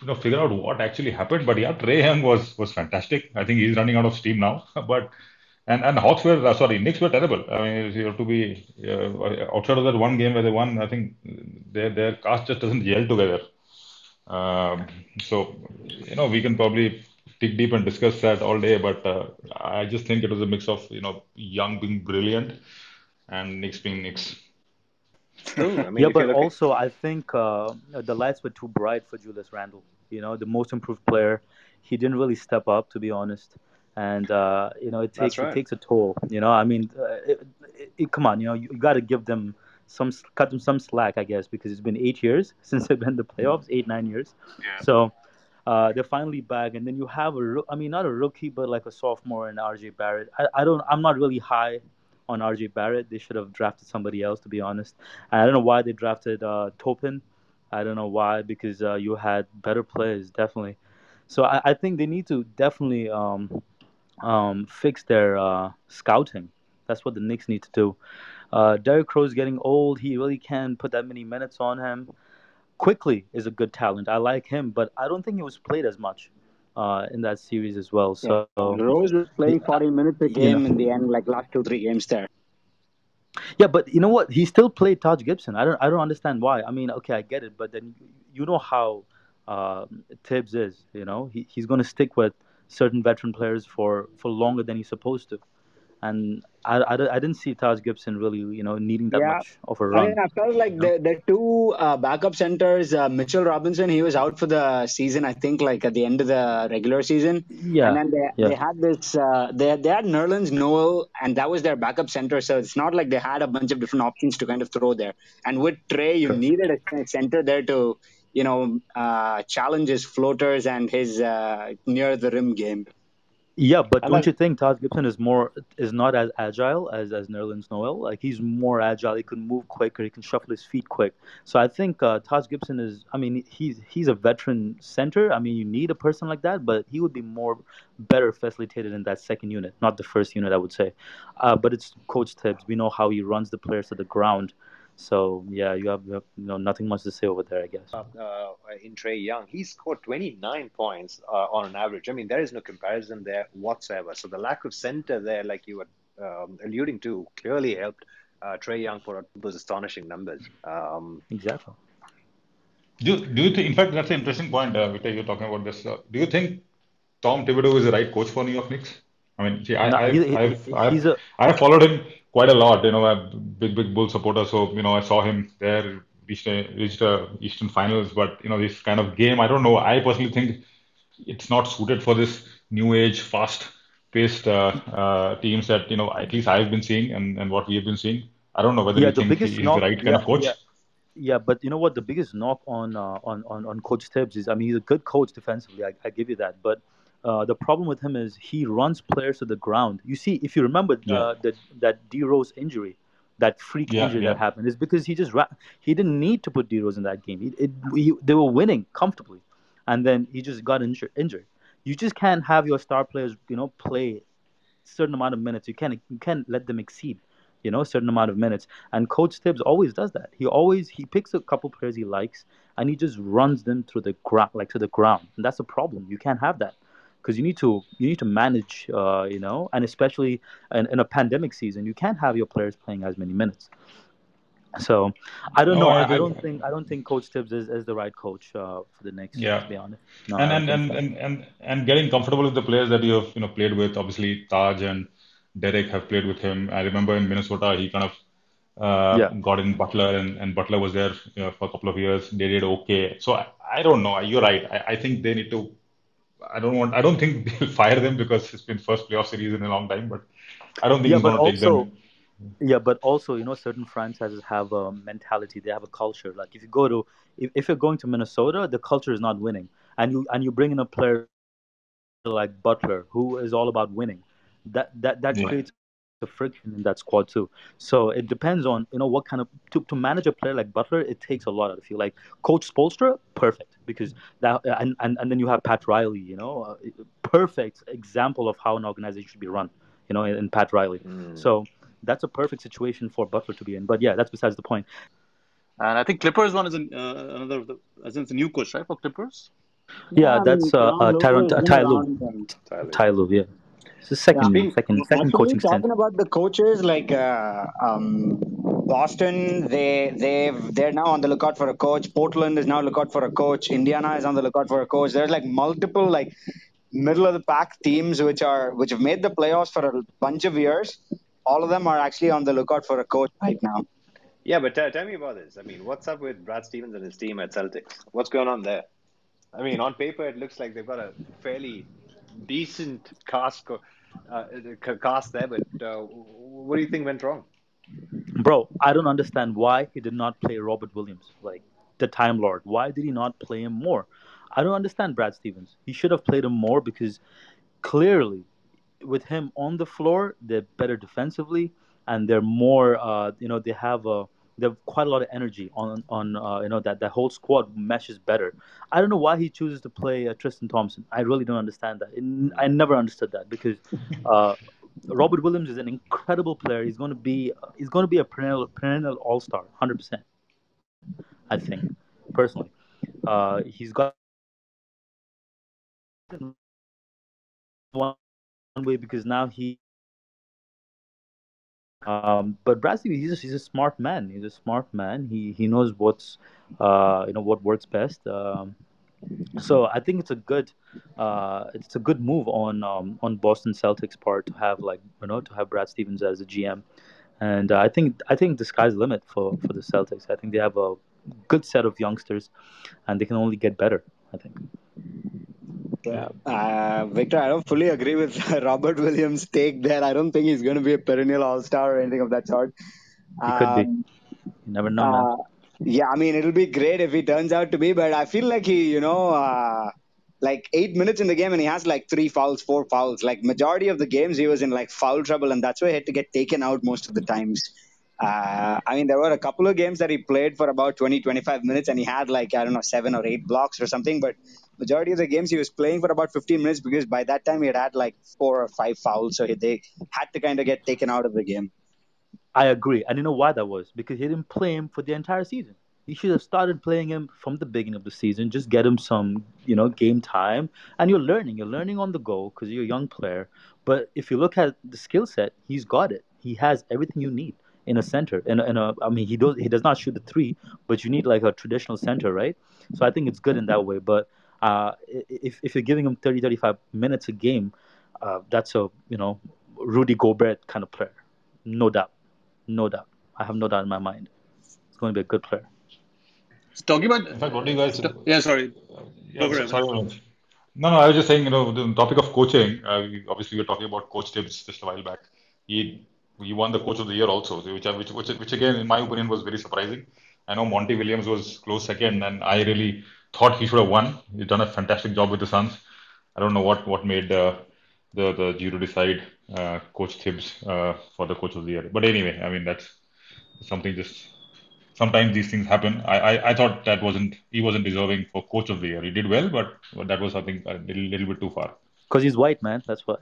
you know figure out what actually happened. But yeah, Trae Young was was fantastic. I think he's running out of steam now. But and and Hawks were uh, sorry, Knicks were terrible. I mean, you have to be uh, outside of that one game where they won. I think their their cast just doesn't gel together. Um, so you know, we can probably dig deep and discuss that all day. But uh, I just think it was a mix of you know Young being brilliant and Knicks being Knicks.
True. I mean,
Yeah, but
look at
also I think uh, the lights were too bright for Julius Randle. You know, the most improved player. He didn't really step up, to be honest. And uh, you know, it
that's
takes it takes a toll. You know, I mean, uh, it, it, it- come on, you know, you, you got to give them some cut them some slack, I guess, because it's been eight years since they've been in the playoffs, eight nine years.
Yeah.
So uh, they're finally back, and then you have a, I mean, not a rookie, but like a sophomore in RJ Barrett. I, I don't, I'm not really high on RJ Barrett. They should have drafted somebody else, to be honest. And I don't know why they drafted uh, Toppin. I don't know why, because uh, you had better players, definitely. So I, I think they need to definitely um, um, fix their uh, scouting. That's what the Knicks need to do. Uh, Derrick Rose getting old. He really can't put that many minutes on him. Quickley is a good talent. I like him, but I don't think he was played as much uh, in that series as well. So yeah,
Rose was playing 40 minutes a game
know,
in the end, like last two three games there.
yeah, but you know what? He still played Taj Gibson. I don't, I don't understand why. I mean, okay, I get it, but then you know how uh, Tibbs is. You know, he, he's going to stick with certain veteran players for for longer than he's supposed to. And I, I, I didn't see Taj Gibson really, you know, needing that
Yeah,
much of a run.
mean, I felt like
You know?
the the two uh, backup centers, uh, Mitchell Robinson, he was out for the season. I think like at the end of the regular season,
Yeah.
and then they
yeah.
they had this uh, they they had Nerlens Noel, and that was their backup center. So it's not like they had a bunch of different options to kind of throw there. And with Trae, you needed a center there to you know uh, challenge his floaters and his uh, near the rim game.
Yeah, but don't
like
you think Taj Gibson is more is not as agile as as Nerlens Noel? Like he's more agile. He can move quicker. He can shuffle his feet quick. So I think uh, Taj Gibson is. I mean, he's he's a veteran center. I mean, you need a person like that, but he would be more better facilitated in that second unit, not the first unit, I would say. Uh, but it's Coach Tibbs. We know how he runs the players to the ground. So yeah, you have, you have you know nothing much to say over there, I guess.
uh, uh, in Trae Young, he scored 29 points uh, on an average. I mean, there is no comparison there whatsoever. So the lack of center there, like you were um, alluding to, clearly helped uh, Trae Young put out those astonishing numbers. Um,
Exactly.
Do do you think? In fact, that's an interesting point, uh, Vijay, you're talking about this. Uh, do you think Tom Thibodeau is the right coach for New York Knicks? I mean, see, I
No,
I
he, he
I've
he-
I've
he's a
I have followed him quite a lot. You know, I'm a big big Bull supporter, so you know I saw him there reached a, reached a Eastern Finals, but you know this kind of game, I don't know. I personally think it's not suited for this new age, fast paced uh, uh, teams that you know at least I've been seeing and, and what we have been seeing. I don't know whether
Yeah,
you
the biggest
he's
knock.
the right kind
Yeah,
of coach.
yeah, yeah. But you know what? The biggest knock on uh, on on on Coach Tibbs is, I mean, he's a good coach defensively. I, I give you that. But uh, the problem with him is he runs players to the ground. You see, if you remember
Yeah,
uh, that that D Rose injury, that freak
yeah,
injury that happened, is because he just ra- he didn't need to put D Rose in that game. He, it, he, they were winning comfortably, and then he just got injured. Injured. You just can't have your star players, you know, play certain amount of minutes. You can't you can't let them exceed, you know, a certain amount of minutes. And Coach Tibbs always does that. He always he picks a couple players he likes and he just runs them through the ground, like to the ground. And that's a problem. You can't have that because you need to you need to manage, uh, you know, and especially in, in a pandemic season, you can't have your players playing as many minutes. So I don't
No,
know.
I
I, don't think I don't think Coach Tibbs is, is the right coach uh, for the next year.
Yeah.
To be honest, no,
And and, and, and and and getting comfortable with the players that you have you know played with. Obviously, Taj and Derrick have played with him. I remember in Minnesota, he kind of uh,
Yeah.
got in Butler, and, and Butler was there you know, for a couple of years. They did okay. So I, I don't know. You're right. I, I think they need to. I don't want. I don't think they'll fire them because it's been first playoff series in a long time. But I don't think
Yeah,
he's going to take
also
them.
Yeah, but also, you know, certain franchises have a mentality. They have a culture. Like if you go to, if, if you're going to Minnesota, the culture is not winning, and you and you bring in a player like Butler, who is all about winning, that that that
Yeah.
creates a friction in that squad too. So it depends on you know what kind of to, to manage a player like Butler. It takes a lot out of you. Like Coach Spoelstra, perfect because that and and, and then you have Pat Riley. You know, uh, perfect example of how an organization should be run. You know, in, in Pat Riley.
Mm.
So that's a perfect situation for Butler to be in. But yeah, that's besides the point.
And I think Clippers one is an, uh, another, as in it's a new coach, right, for Clippers?
Yeah,
I mean,
that's uh,
Ron
uh,
Lugo
Tyron
has
uh,
been
Ty Lue.
around. And,
Tyler.
Ty Lue, yeah. It's the
yeah.
second,
Speak,
second, second
Actually,
coaching stint.
talking about the coaches, like uh, um, Boston, they they've they're now on the lookout for a coach. Portland is now lookout for a coach. Indiana is on the lookout for a coach. There's like multiple like middle of the pack teams which are which have made the playoffs for a bunch of years. All of them are actually on the lookout for a coach right now.
Yeah, but tell, tell me about this. I mean, what's up with Brad Stevens and his team at Celtics? What's going on there? I mean, on paper, it looks like they've got a fairly decent cast co- uh, c- cast there, but uh, what do you think went wrong?
Bro, I don't understand why he did not play Robert Williams, like the Time Lord. Why did he not play him more? I don't understand Brad Stevens. He should have played him more because clearly, with him on the floor, they're better defensively and they're more. Uh, you know, they have a they have quite a lot of energy on on. Uh, you know that that whole squad meshes better. I don't know why he chooses to play uh, Tristan Thompson. I really don't understand that. It, I never understood that because. Uh, Robert Williams is an incredible player. He's going to be he's going to be a perennial perennial All Star, hundred percent. I think personally, uh, he's got one way because now he. Um, but Brad Stevens, he's a, he's a smart man. He's a smart man. He he knows what's uh, you know what works best. Um, so I think it's a good, uh, it's a good move on um, on Boston Celtics part to have like you know to have Brad Stevens as a GM, and uh, I think I think the sky's the limit for for the Celtics. I think they have a good set of youngsters, and they can only get better. I think.
Yeah. Uh, Victor, I don't fully agree with Robert Williams' take there. I don't think he's going to be a perennial All Star or anything of that sort.
He could be.
Um,
You never know,
uh, yeah, I mean, it'll be great if he turns out to be, but I feel like he, you know, uh, like eight minutes in the game and he has like three fouls, four fouls. Like majority of the games he was in like foul trouble, and that's why he had to get taken out most of the times. Uh, I mean, there were a couple of games that he played for about 20, 25 minutes, and he had like I don't know seven or eight blocks or something. But majority of the games he was playing for about 15 minutes because by that time he had had like four or five fouls, so he, they had to kind of get taken out of the game.
I agree. And you know why that was? Because he didn't play him for the entire season. He should have started playing him from the beginning of the season. Just get him some, you know, game time. And you're learning. You're learning on the go because you're a young player. But if you look at the skill set, he's got it. He has everything you need in a center. In a I mean, he does he does not shoot the three, but you need like a traditional center, right? So I think it's good in that way. But uh, if if you're giving him 30, 35 minutes a game, uh, that's a you know Rudy Gobert kind of player, no doubt. no doubt. I have no doubt in my mind. He's going to be a good player.
So talking about,
In fact, what do you guys?
yeah, sorry.
Yeah,
Go for
so-
it.
sorry, Manoj. No, no, I was just saying, you know, the topic of coaching. Uh, obviously, we were talking about Coach Tibbs just a while back. He he won the Coach of the Year also, which, which which which again, in my opinion, was very surprising. I know Monty Williams was close second, and I really thought he should have won. He's done a fantastic job with the Suns. I don't know what what made uh, the the jury decide uh, Coach Tibbs uh, for the Coach of the Year. But anyway, I mean that's something just sometimes these things happen. I, I, I thought that wasn't he wasn't deserving for coach of the year. He did well, but, but that was something a little, little bit too far.
Because he's white, man. That's why.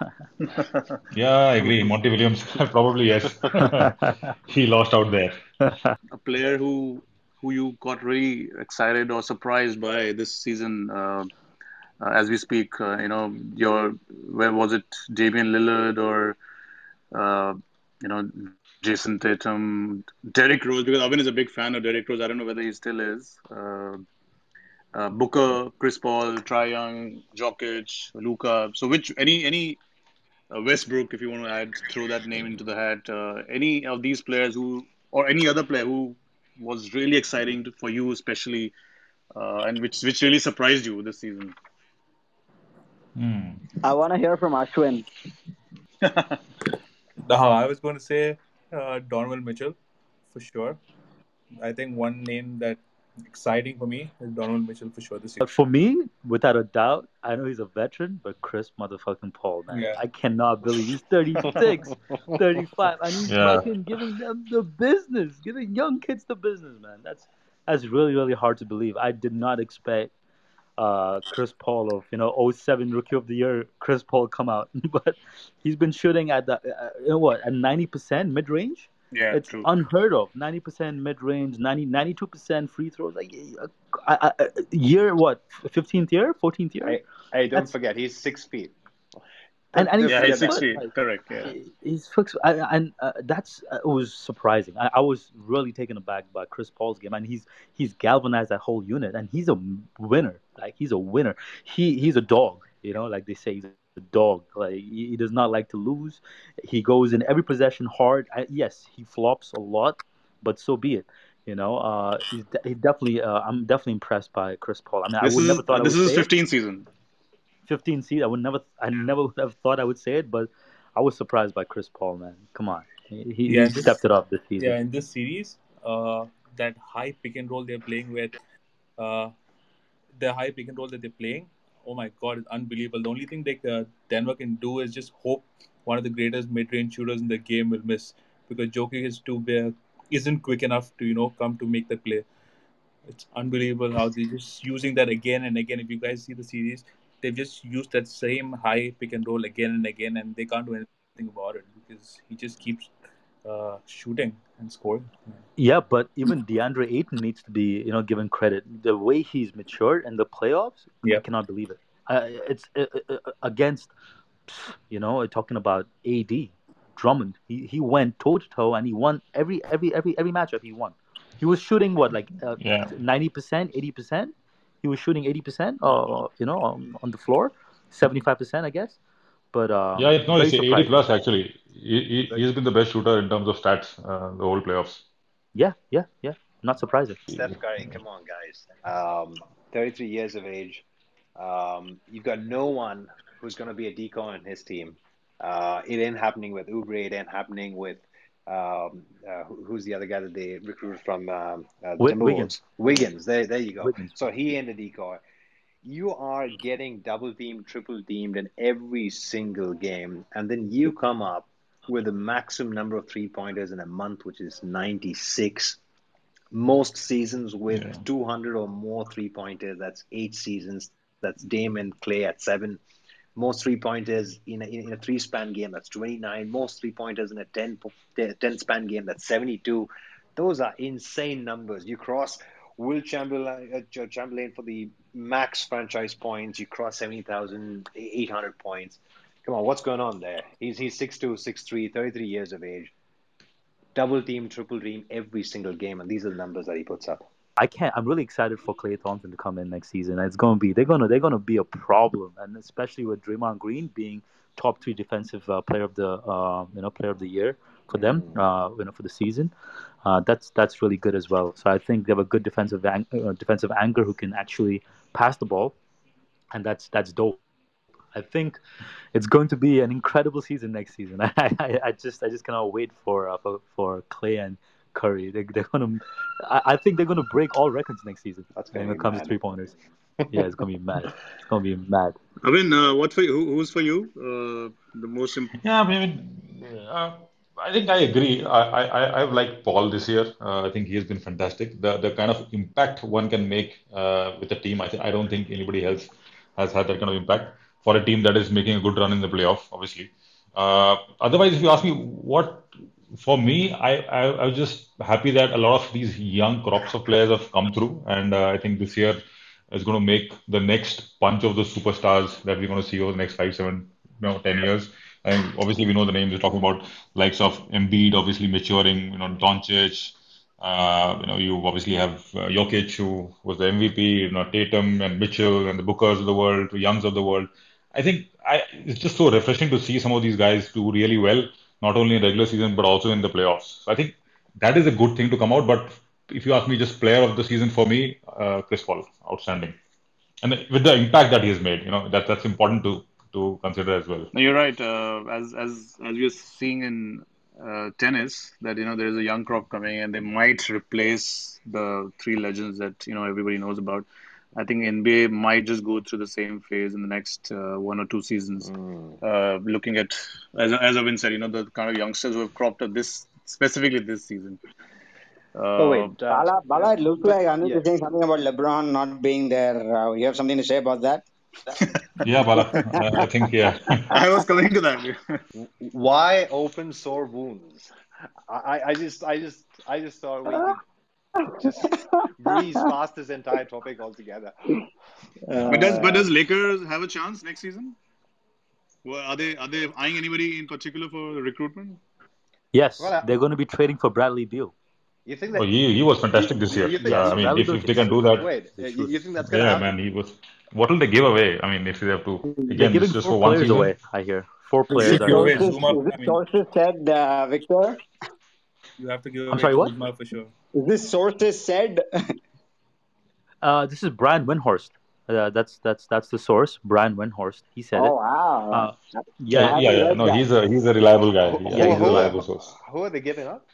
Yeah, I agree. Monty Williams probably yes. he lost out there.
a player who who you got really excited or surprised by this season uh, uh, as we speak uh, you know your where was it Damian Lillard or uh, you know Jayson Tatum Derrick Rose because Avin is a big fan of Derrick Rose I don't know whether he still is uh, Booker Chris Paul Trae Young Jokic Luka so which any any uh, Westbrook, if you want to add, throw that name into the hat. Uh, any of these players who, or any other player who was really exciting to, for you, especially, uh, and which which really surprised you this season.
Hmm.
I want to hear from Ashwin.
No, I was going to say uh, Donovan Mitchell for sure. I think one name that exciting for me is Donovan Mitchell for sure this year.
But for me, without a doubt, I know he's a veteran, but Chris motherfucking Paul, man.
Yeah.
I cannot believe he's 36, 35, and he's
Yeah.
fucking giving them the business, giving young kids the business, man. That's that's really, really hard to believe. I did not expect uh, Chris Paul of, you know, 07 Rookie of the Year, Chris Paul come out. but he's been shooting at the, uh, you know what, at 90% mid range?
Yeah,
it's
true.
unheard of. Ninety percent mid range, 92 percent free throws. Like uh, I, I, year what? Fifteenth year, fourteenth year,
Hey, hey, don't
That's-
forget, he's six feet.
and and he's
yeah, he's
six
six
foot,
feet.
like,
Correct. Yeah.
He's fixed, I- and uh, that's uh, it was surprising. I, I was really taken aback by Chris Paul's game, and he's he's galvanized that whole unit, and he's a winner. Like he's a winner. He he's a dog, you know, like they say, he's a dog. Like he, he does not like to lose. He goes in every possession hard. I, yes, he flops a lot, but so be it. You know, uh, he's de- he definitely. Uh, I'm definitely impressed by Chris Paul. I mean,
This
I would
is
never thought
this
I would
is his
say it.
15th season.
15 seed. I would never, I never would have thought I would say it, but I was surprised by Chris Paul, man. Come on, he, he
Yeah,
he
this-
stepped it up this season.
Yeah, in this series, uh, that high pick and roll they're playing with, uh, the high pick and roll that they're playing, oh my god, it's unbelievable. The only thing they uh, Denver can do is just hope one of the greatest mid-range shooters in the game will miss because Jokic is too big, isn't quick enough to you know come to make the play. It's unbelievable how they're just using that again and again. If you guys see the series, they've just used that same high pick and roll again and again, and they can't do anything about it because he just keeps uh, shooting and scoring.
Yeah, but even DeAndre Ayton needs to be, you know, given credit. The way he's matured in the playoffs, I cannot believe it. Uh, it's uh, uh, against, you know, talking about AD, Drummond. He he went toe to toe and he won every every every every matchup. He won. He was shooting what like uh, ninety percent, eighty percent. He was shooting eighty percent, uh, you know, on, on the floor, seventy five percent, I guess. But uh,
Yeah, no,
very
it's 80 plus actually. He, he, he's been the best shooter in terms of stats uh, the whole playoffs.
Yeah, yeah, yeah. Not surprising.
Steph Curry, come on, guys. Um, 33 years of age. Um, you've got no one who's going to be a decoy on his team. Uh, it ain't happening with Oubre. It ain't happening with um, uh, who's the other guy that they recruited from um, uh, the
Wi- Wiggins.
Wiggins. There, there you go.
Wiggins.
So he ain't a decoy. You are getting double teamed, triple teamed in every single game, and then you come up with the maximum number of three pointers in a month, which is 96 most seasons with
Yeah.
200 or more three pointers. That's eight seasons. That's Dame and Klay at seven. Most three pointers in a, in a three span game. That's 29. Most three pointers in a 10, 10 span game. That's 72. Those are insane numbers. You cross Wilt Chamberlain, uh, Ch- Chamberlain for the max franchise points. You cross 70,800 points. Come on, what's going on there? He's he's 6'2", 6'3", 33 years of age double team, triple team every single game, and these are the numbers that he puts up.
I can't. I'm really excited for Klay Thompson to come in next season. It's gonna be they're gonna they're gonna be a problem, and especially with Draymond Green being top three defensive uh, player of the uh, you know player of the year for them
Mm.
uh, you know for the season. Uh, that's that's really good as well. So I think they have a good defensive ang- uh, defensive anchor who can actually pass the ball, and that's that's dope. I think it's going to be an incredible season next season. I, I, I just I just cannot wait for uh, for, for Klay and Curry. They, they're gonna I, I think they're gonna break all records next season
That's
when it
be
comes to three pointers. Yeah, it's gonna be mad. It's gonna be mad.
I mean, uh, what for you? Who, who's for you? Uh, the most important.
Yeah, I mean, uh, I think I agree. I, I, I- I've liked Paul this year. Uh, I think he has been fantastic. The the kind of impact one can make uh, with a team, I th I don't think anybody else has had that kind of impact for a team that is making a good run in the playoff, obviously. Uh, otherwise, if you ask me what, for me, I, I I was just happy that a lot of these young crops of players have come through, and uh, I think this year is going to make the next bunch of the superstars that we're going to see over the next five, seven, no, ten years. And obviously, we know the names. We're talking about likes of Embiid, obviously maturing. You know, Doncic. Uh, you know, you obviously have uh, Jokic, who was the MVP. You know, Tatum and Mitchell and the Bookers of the world, the Youngs of the world. I think I, it's just so refreshing to see some of these guys do really well, not only in regular season but also in the playoffs. So I think that is a good thing to come out. But if you ask me, just player of the season for me, uh, Chris Paul, outstanding, and with the impact that he has made, you know, that that's important to to consider as well.
You're right. Uh, as as as we're seeing in uh, tennis, that you know there is a young crop coming, and they might replace the three legends that you know everybody knows about. I think NBA might just go through the same phase in the next uh, one or two seasons.
Mm.
Uh, looking at as as Avin said, you know the kind of youngsters who have cropped up this specifically this season.
Oh
Uh,
wait, uh,
Bala, Bala, it looks like Anuj
yeah,
is saying something about LeBron not being there. Uh, you have something to say about that?
Yeah, Bala, I think yeah.
I was coming to that.
Why open sore wounds? I, I I just, I just, I just thought we could just breeze past this entire topic altogether.
But does but
Uh,
does Lakers have a chance next season? Well, are they are they eyeing anybody in particular for recruitment?
Yes,
Well, I,
they're going to be trading for Bradley Beal.
you think that?
Oh, he he was
you,
fantastic this year.
think
Yeah, I mean, if if they can do that,
wait? Uh, You, you think that's gonna
yeah,
happen?
man, he was. What will they give away? I mean, if they have to,
They're
again, it's
giving
just
four
for one
players
season.
away. I hear four
So
You
players
you,
should
are
away
sources,
Zuma.
is
I mean,
sources said, uh, Victor?
you have to give
I'm sorry, what?
Kuzma for sure.
Is this sources said?
Uh, this is Brian Windhorst. Uh, that's that's that's the source. Brian Windhorst. He said
oh,
it.
wow.
Uh, yeah,
Yeah, yeah, yeah. No, he's a he's a reliable guy.
who,
Yeah,
yeah,
he's a
who,
a
reliable source.
who are they giving up?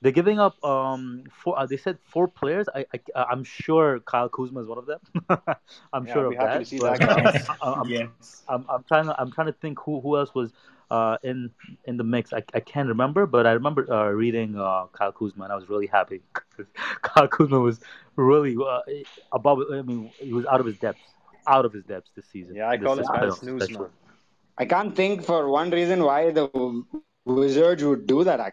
They're giving up um four. Uh, they said four players. I, I I'm sure Kyle Kuzma is one of them. I'm
Yeah,
sure
I'd be
of
happy to
that.
see
But
that guy.
uh, I'm,
yes.
I'm I'm trying to I'm trying to think who who else was uh in in the mix. I, I can't remember, but I remember uh, reading uh Kyle Kuzma and I was really happy. 'Cause Kyle Kuzma was really uh, above. I mean, he was out of his depth, out of his depth this season.
Yeah, I
This
call
this
him Kyle
playoffs
Snooze
especially.
I can't think for one reason why the Wizards would do that, actually.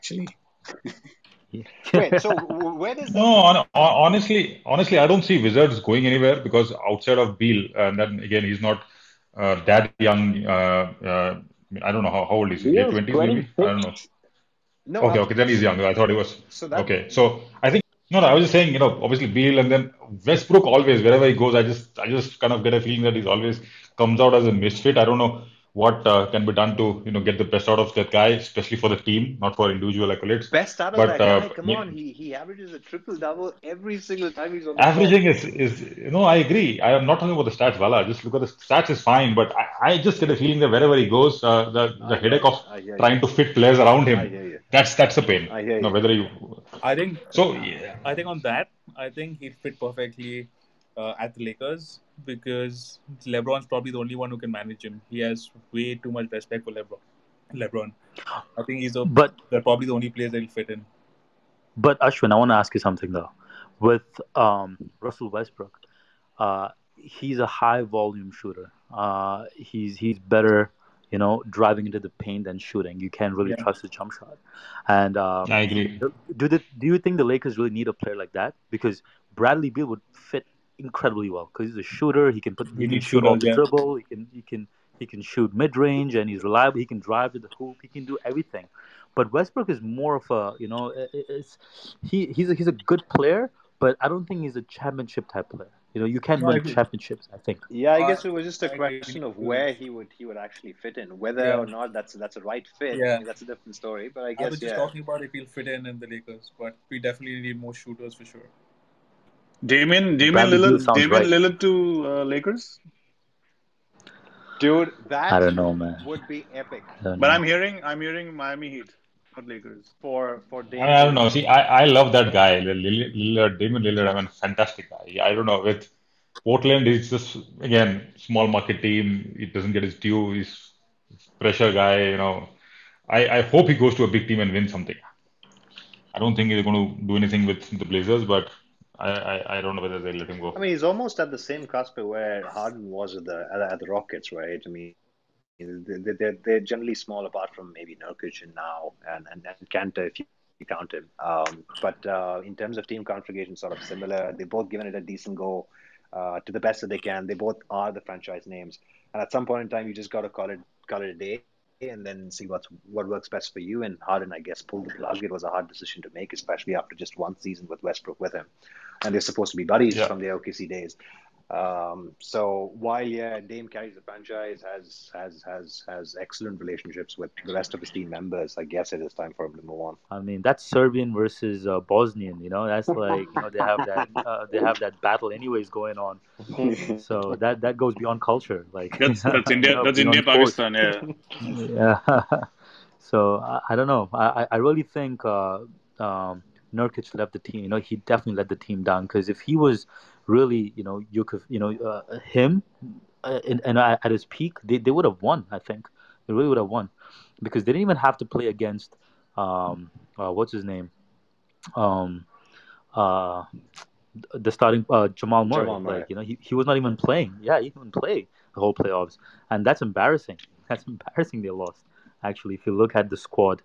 Wait, so w- where does
No,
the
hon hon- honestly, honestly, I don't see Wizards going anywhere because outside of Beal, and then again, he's not uh, that young. Uh, uh, I mean, I don't know how, how old is he? Late twenties, maybe? I don't know.
no?
Okay, okay, then he's young. I thought he was.
so that
Okay, so I think no, no. I was just saying, you know, obviously Beal, and then Westbrook always wherever he goes, I just, I just kind of get a feeling that he's always comes out as a misfit. I don't know what uh, can be done to, you know, get the best out of that guy, especially for the team, not for individual accolades.
best out of
But
that
uh,
guy. Come
yeah,
on, he he averages a triple double every single time he's on the court.
Averaging is, is you know, I agree. I am not talking about the stats, Bala. Just look at the stats is fine, but I, I just get a feeling that wherever he goes, uh, the the
I hear
headache of
I you.
trying to fit players around him, that's that's a pain.
I hear
You know,
you.
whether you
I think
so yeah.
I think on that, I think he'd fit perfectly uh, at the Lakers because LeBron's probably the only one who can manage him. He has way too much respect for LeBron. LeBron. I think he's a,
But
they're probably the only players that will fit in.
but Ashwin, I want to ask you something though. With um, Russell Westbrook, uh, he's a high volume shooter. Uh, he's he's better, you know, driving into the paint than shooting. You can't really
Yeah.
trust his jump shot. And um,
I agree.
do the, do you think the Lakers really need a player like that? Because Bradley Beal would fit incredibly well because he's a shooter. He can put he
You
can shoot off
shooters,
the
yeah.
dribble. He can he can he can shoot mid range and he's reliable. He can drive to the hoop. He can do everything. But Westbrook is more of a you know i- i- it's he he's a, he's a good player, but I don't think he's a championship type player. You know, you can
No,
win
agree.
championships. I think.
Yeah, I
Uh,
guess it was just a question of where he would he would actually fit in. Whether
Yeah.
or not that's that's a right fit,
Yeah.
I mean, that's a different story. But I
I
guess
was just
yeah.
talking about if he'll fit in in the Lakers, but we definitely need more shooters for sure.
Damian, Damian
Bradley Beal
Lillard,
sounds
Damian
right.
Lillard to uh, Lakers.
Dude, that I
don't know, man.
would be epic
But
know.
I'm hearing, I'm hearing Miami Heat, not Lakers.
for for
I, mean, I don't know. See, I, I love that guy, Lillard, Damian Lillard. I mean, fantastic guy. I don't know. With Portland, it's just again small market team. It doesn't get his due. He's pressure guy. You know, I, I hope he goes to a big team and wins something. I don't think he's going to do anything with the Blazers, but I, I, I don't know whether they'll let him go.
I mean, he's almost at the same cusp where Harden was at the at, the Rockets, right? I mean, they- they're they're generally small apart from maybe Nurkic and now and and, and Kanter if you, you count him. Um, but uh, in terms of team configuration, sort of similar. They both given it a decent go uh, to the best that they can. They both are the franchise names, and at some point in time, you just got to call it call it a day. And then see what's what works best for you. And Harden, I guess, pulled the plug. It was a hard decision to make, especially after just one season with Westbrook with him and they're supposed to be buddies
Yeah.
from the OKC days. Um, so while yeah, Dame carries the franchise, has has has has excellent relationships with the rest of his team members. I guess it is time for him to move on.
I mean, that's Serbian versus uh, Bosnian. You know, that's like you know they have that uh, they have that battle anyways going on. So that that goes beyond culture. Like
That's that's
you
India.
know,
That's India Pakistan. Yeah.
Yeah. so I, I don't know. I, I- I really think uh, um, Nurkic left the team. You know, he definitely let the team down because if he was really, you know, you could, you know, uh, him, uh, and, and at at his peak, they, they would have won. I think they really would have won because they didn't even have to play against, um, uh, what's his name, um, uh, the starting uh, Jamal Murray.
Jamal Murray.
Like you know, he, he was not even playing. Yeah, he didn't even play the whole playoffs, and that's embarrassing. That's embarrassing. They lost. Actually, if you look at the squad,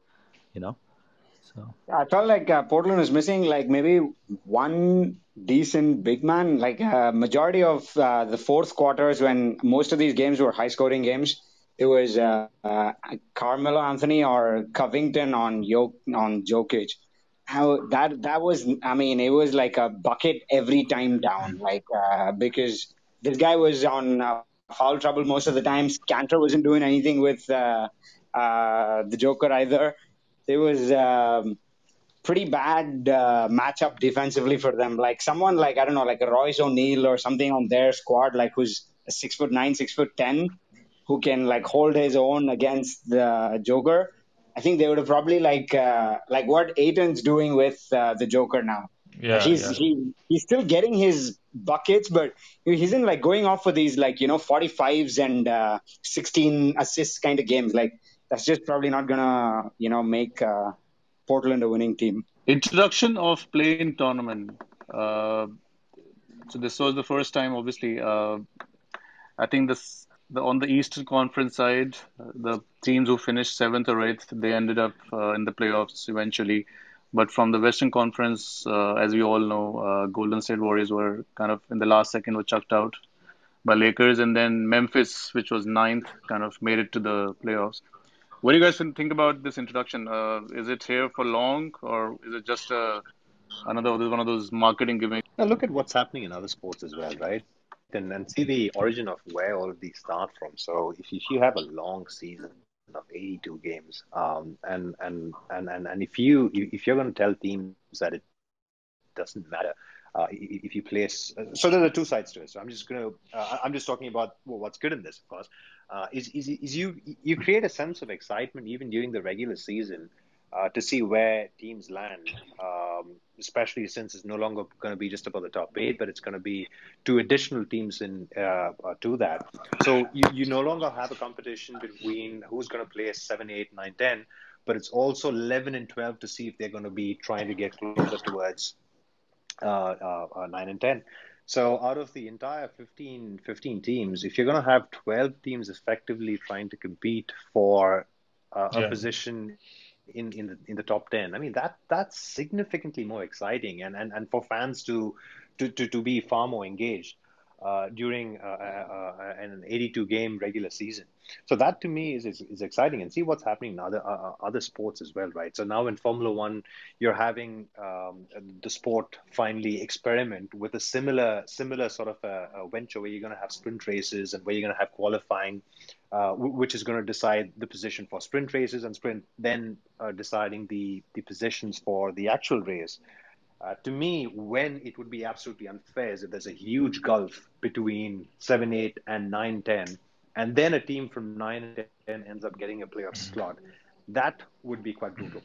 you know. So
I felt like uh, Portland was missing like maybe one decent big man. Like uh, majority of uh, the fourth quarters when most of these games were high scoring games, it was uh, uh, Carmelo Anthony or Covington on Jok- on Jokic. How that that was I mean it was like a bucket every time down like uh, because this guy was on foul trouble most of the time. Kanter wasn't doing anything with the Joker either. It was um, pretty bad uh, matchup defensively for them. Like someone like I don't know, like a Royce O'Neale or something on their squad, like who's a six foot nine, six foot ten, who can like hold his own against the Joker. I think they would have probably like uh, like what Ayton's doing with uh, the Joker now.
Yeah,
he's
yeah.
he he's still getting his buckets, but he isn't like going off for these like you know 45s and uh, 16 assists kind of games. Like that's just probably not gonna you know make uh, Portland a winning team.
Introduction of play-in tournament. Uh, so this was the first time, obviously. Uh, I think this the on the Eastern Conference side, the teams who finished seventh or eighth, they ended up uh, in the playoffs eventually. But from the Western Conference, uh, as we all know, uh, Golden State Warriors were kind of in the last second were chucked out by Lakers, and then Memphis, which was ninth, kind of made it to the playoffs. What do you guys think about this introduction? Uh, is it here for long, or is it just uh, another one of those marketing gimmicks?
Now look at what's happening in other sports as well, right? And and see the origin of where all of these start from. So if you, if you have a long season of 82 games, um, and and and and and if you if you're going to tell teams that it doesn't matter. Uh, if you place, so there are two sides to it. So I'm just going to, uh, I'm just talking about well, what's good in this, of course. Uh, is, is is you you create a sense of excitement even during the regular season uh, to see where teams land, um, especially since it's no longer going to be just about the top eight, but it's going to be two additional teams in uh, uh, to that. So you, you no longer have a competition between who's going to play seven, eight, nine, ten, but it's also 11 and 12 to see if they're going to be trying to get closer towards uh, uh, uh, 9 and 10. So out of the entire 15, 15 teams, if you're going to have 12 teams effectively trying to compete for uh, a
Yeah.
position in, in the in the top 10, I mean that that's significantly more exciting and, and, and for fans to, to, to, to be far more engaged. Uh, during uh, uh, uh an 82 game regular season. So that to me is, is, is exciting and see what's happening in other uh, other sports as well, right? So now in Formula One, you're having um, the sport finally experiment with a similar similar sort of a, a venture where you're going to have sprint races and where you're going to have qualifying, uh, which is going to decide the position for sprint races and sprint then deciding the the positions for the actual race. Uh, to me, when it would be absolutely unfair is if there's a huge gulf between 7 8 and 9 10, and then a team from 9 10 ends up getting a playoff slot. That would be quite brutal.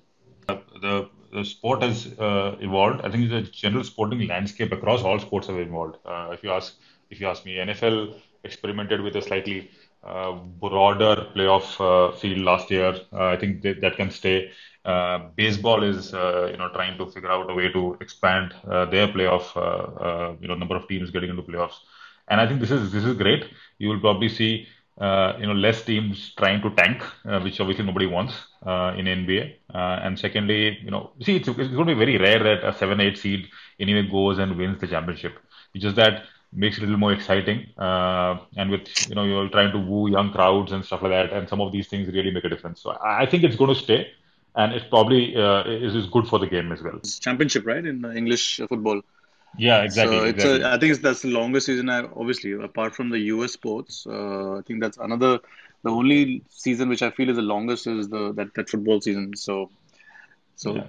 Uh, the, the sport has uh, evolved. I think the general sporting landscape across all sports have evolved. Uh, if you ask, if you ask me, NFL experimented with a slightly uh, broader playoff uh, field last year. I think that, that can stay. Uh, baseball is uh, you know trying to figure out a way to expand uh, their playoff uh, you know number of teams getting into playoffs, and I think this is this is great. You will probably see you know less teams trying to tank, which obviously nobody wants in NBA. and secondly, you know see it's, it's going to be very rare that a seven eight seed anyway goes and wins the championship. It's just that makes it a little more exciting. Uh, and with you know you're trying to woo young crowds and stuff like that, and some of these things really make a difference. So I, I think it's going to stay and it probably uh, is, is good for the game as well.
It's championship, right, in English football.
Yeah, exactly.
So it's
exactly.
A, I think that's the longest season. I, obviously, apart from the US sports, uh, I think that's another. The only season which I feel is the longest is the that, that football season. So, so.
Yeah.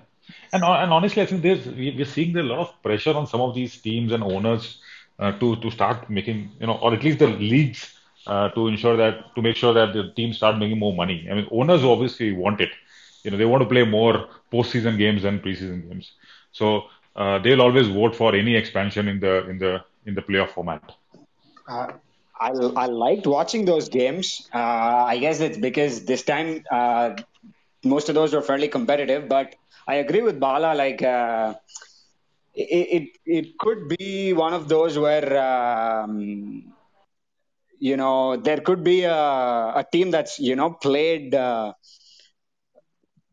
And, and honestly, I think there's we're seeing a lot of pressure on some of these teams and owners uh, to to start making you know, or at least the leagues uh, to ensure that to make sure that the teams start making more money. I mean, owners obviously want it you know they want to play more postseason games than preseason games. So uh, they'll always vote for any expansion in the in the in the playoff format.
Uh, I I liked watching those games. Uh, I guess it's because this time uh, most of those were fairly competitive. But I agree with Bala. Like uh, it, it it could be one of those where. Um, you know, there could be a, a team that's you know played uh,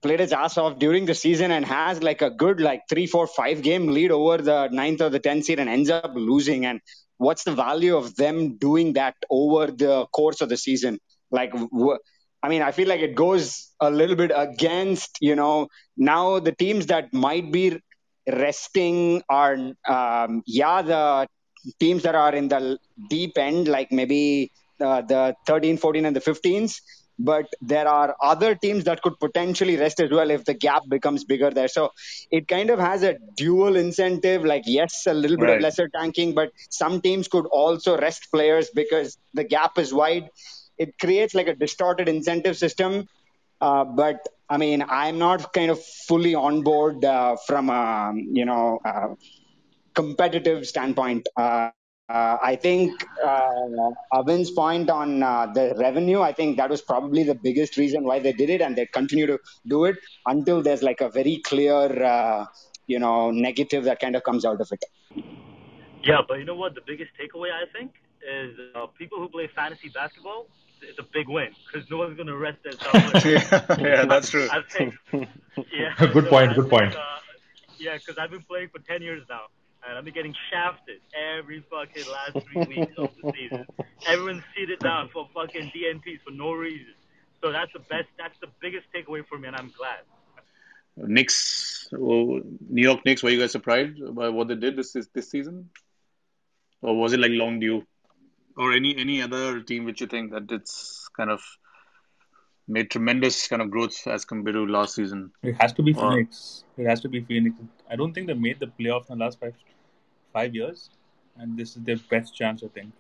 played his ass off during the season and has like a good like three, four, five game lead over the ninth or the tenth seed and ends up losing. And what's the value of them doing that over the course of the season? Like, I mean, I feel like it goes a little bit against, you know, now the teams that might be resting are, um, yeah, the teams that are in the deep end, like maybe uh, the 13, 14, and the 15s but there are other teams that could potentially rest as well if the gap becomes bigger there. So it kind of has a dual incentive. Like, yes, a little bit right. of lesser tanking, but some teams could also rest players because the gap is wide. It creates like a distorted incentive system. Uh, but I mean, I'm not kind of fully on board uh, from a you know uh, competitive standpoint. Uh, uh, I think uh, Avin's point on uh, the revenue, I think that was probably the biggest reason why they did it, and they continue to do it until there's like a very clear, uh, you know, negative that kind of comes out of it.
Yeah, but you know what? The biggest takeaway I think is uh, people who play fantasy basketball. It's a big win because no one's going to rest their
yeah, yeah, that's true.
I think, yeah.
good
so
point.
I
Good
think,
point.
Uh, yeah, because I've been playing for ten years now and I've been getting shafted every fucking last three weeks of the season. Everyone's seated down for fucking DNPs for no reason. So that's the best. That's the biggest takeaway for me, and I'm glad.
Knicks, well, New York Knicks. Were you guys surprised by what they did this this season, or was it like long due, or any any other team which you think that it's kind of made tremendous kind of growth as compared to last season?
It has to be Phoenix. It has to be Phoenix. I don't think they made the playoffs in the last five five years, and this is their best chance, I think.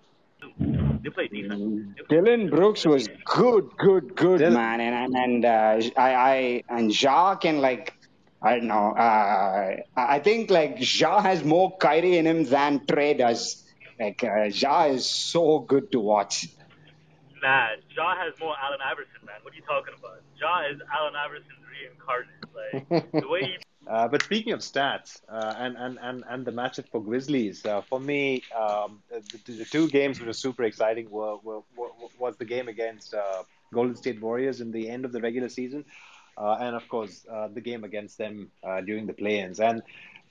They play defense.
Dillon Brooks was good, good, good, Dillon. man, and and uh, I, I and Jacques and like I don't know. Uh, I think like Ja has more Kyrie in him than Trae does. Like uh, Ja is so good to watch.
Nah, Ja has more Allen Iverson, man. What are you talking about? Ja is Allen Iverson reincarnate. Like the way he
uh, but speaking of stats uh, and, and, and, and the matchup for Grizzlies, uh, for me, um, the, the, two games which were super exciting were, were, were was the game against uh, Golden State Warriors in the end of the regular season. uh, and of course uh, the game against them during the play-ins. And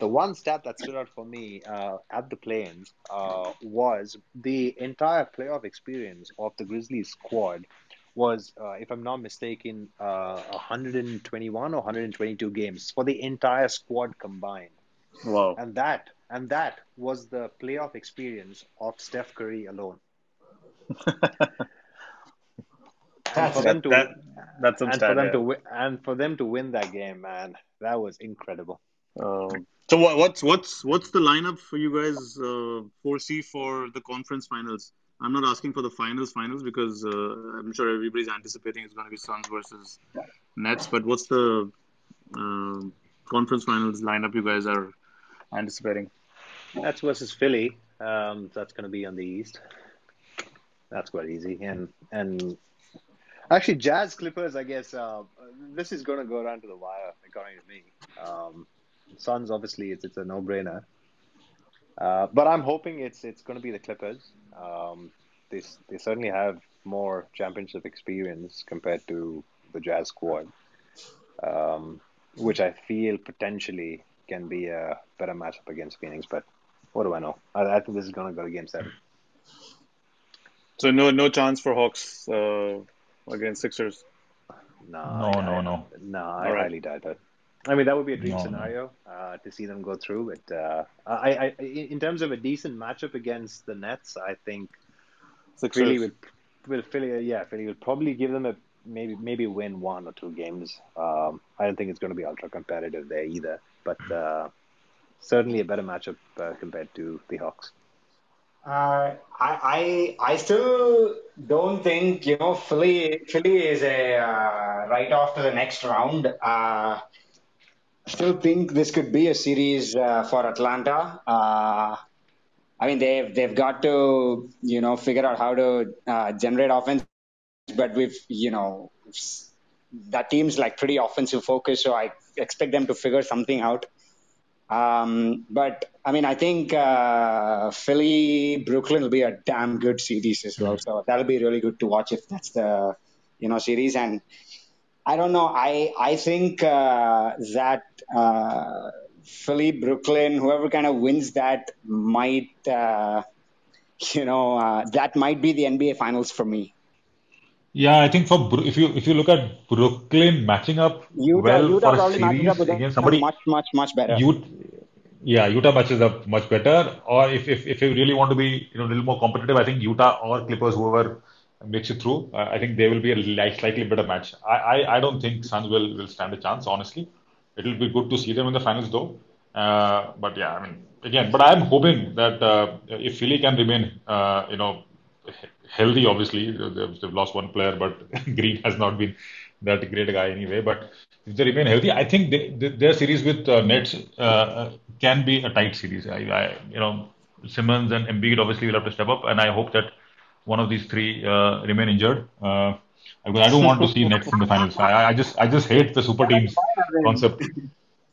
the one stat that stood out for me uh, at the play-ins uh, was the entire playoff experience of the Grizzlies squad was, uh, if I'm not mistaken, uh, 121 or 122 games for the entire squad combined,
Wow.
and that and that was the playoff experience of Steph Curry alone. And for them to
That, that's some
and for them to win, and for them to win that game, man, that was incredible.
Um, so what, what's what's what's the lineup for you guys uh, foresee for the conference finals? I'm not asking for the finals finals because uh, I'm sure everybody's anticipating it's going to be Suns versus Nets. But what's the um conference finals lineup you guys are anticipating?
That's versus Philly. Um, that's going to be on the East. That's quite easy. And and actually, Jazz Clippers. I guess uh, this is going to go down to the wire, according to me. Um, Suns, obviously, it's it's a no brainer. Uh, but I'm hoping it's it's going to be the Clippers. Um, they they certainly have more championship experience compared to the Jazz squad, um, which I feel potentially can be a better matchup against Phoenix. But what do I know? I, I think this is going to go to Game Seven.
So no no chance for Hawks uh, against Sixers.
No,
No,
I,
no,
I,
no.
no, I
All right.
highly doubt it. I mean, that would be a dream
No, no.
scenario uh, to see them go through. But uh, I, I, in in terms of a decent matchup against the Nets, I think Philly
Sixers.
will, will Philly, yeah, Philly will probably give them a maybe maybe win one or two games. Um, I don't think it's going to be ultra competitive there either, but uh, certainly a better matchup uh, compared to the Hawks.
Uh, I, I I still don't think you know Philly Philly is a uh, right off to the next round. Still think this could be a series uh, for Atlanta. Uh, I mean they've they've got to you know figure out how to uh, generate offense, but we've you know that team's like pretty offensive focused, so I expect them to figure something out. Um, but I mean, I think uh, Philly Brooklyn will be a damn good series as well. So that'll be really good to watch if that's the you know series. And I don't know. I I think uh, that uh, Philly Brooklyn, whoever kind of wins that, might uh, you know uh, that might be the NBA Finals for me.
Yeah, I think for if you if you look at Brooklyn matching up
Utah
well
Utah
for a
probably matches up
series against somebody,
much much much better.
Ut- yeah, Utah matches up much better. Or if, if if you really want to be you know a little more competitive, I think Utah or Clippers, whoever makes it through, uh, I think they will be a li- slightly better match. I, I, I don't think Suns will will stand a chance. Honestly, it will be good to see them in the finals though. Uh, but yeah, I mean again, but I'm hoping that uh, if Philly can remain uh, you know healthy, obviously they've, they've lost one player, but Green has not been that great guy anyway. But if they remain healthy, I think they, they, their series with uh, Nets uh, can be a tight series. I, I, you know, Simmons and Embiid obviously will have to step up, and I hope that one of these three uh, remain injured. Uh, because I don't want to see Nets in the finals. I, I just I just hate the super teams concept.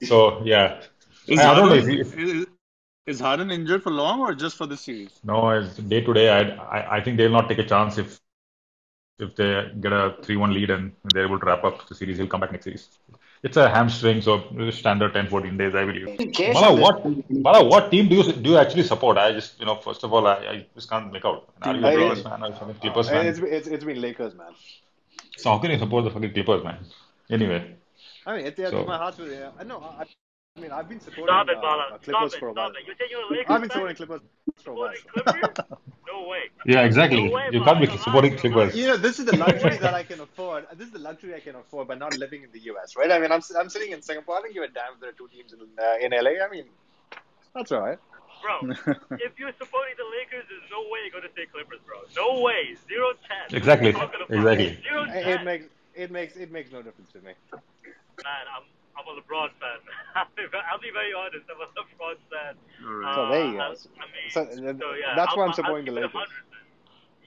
So yeah,
Is
I, I don't know if,
Harden
if
is, is Harden injured for long or just for this series?
no, it's day to day. I, I think they'll not take a chance if if they get a three-one lead and they're able to wrap up the series. He'll come back next series. It's a hamstring, so standard 10, 14 days, I believe. Bala, what Bala, what team do you do you actually support? I just you know first of all I, I just can't make out. Are you a Lakers fan or a Clippers
Uh,
fan?
It's, it's, it's been Lakers, man.
So how can you support the fucking Clippers, man? Anyway,
I mean, it's, it's
So-
my heart's with it. I know. I, I mean, I've been supporting
Stop it,
uh,
Bala.
uh,
Stop
Clippers for a
Stop
while.
it. You said you're a Lakers
I've been
fan?
supporting Clippers for a while.
Clippers? No way.
yeah, exactly.
No way,
You can't be supporting Clippers.
You know, this is the luxury that I can afford. This is the luxury I can afford by not living in the US, right? I mean, I'm, I'm sitting in Singapore. I don't give a damn if there are two teams in, uh, in LA. I mean, that's all right.
Bro, if you're supporting the Lakers, there's no way you're going to say Clippers, bro. No way. Zero chance.
Exactly.
Not gonna fly.
Exactly.
Zero
It, it makes it makes it makes no difference to me.
Man, I'm, I'm a LeBron fan. I'll be, I'll be very honest. I'm a LeBron fan.
Alright.
So there you
Uh,
go.
I mean,
So, uh,
so, yeah,
that's
I'll,
why I'm supporting the Lakers.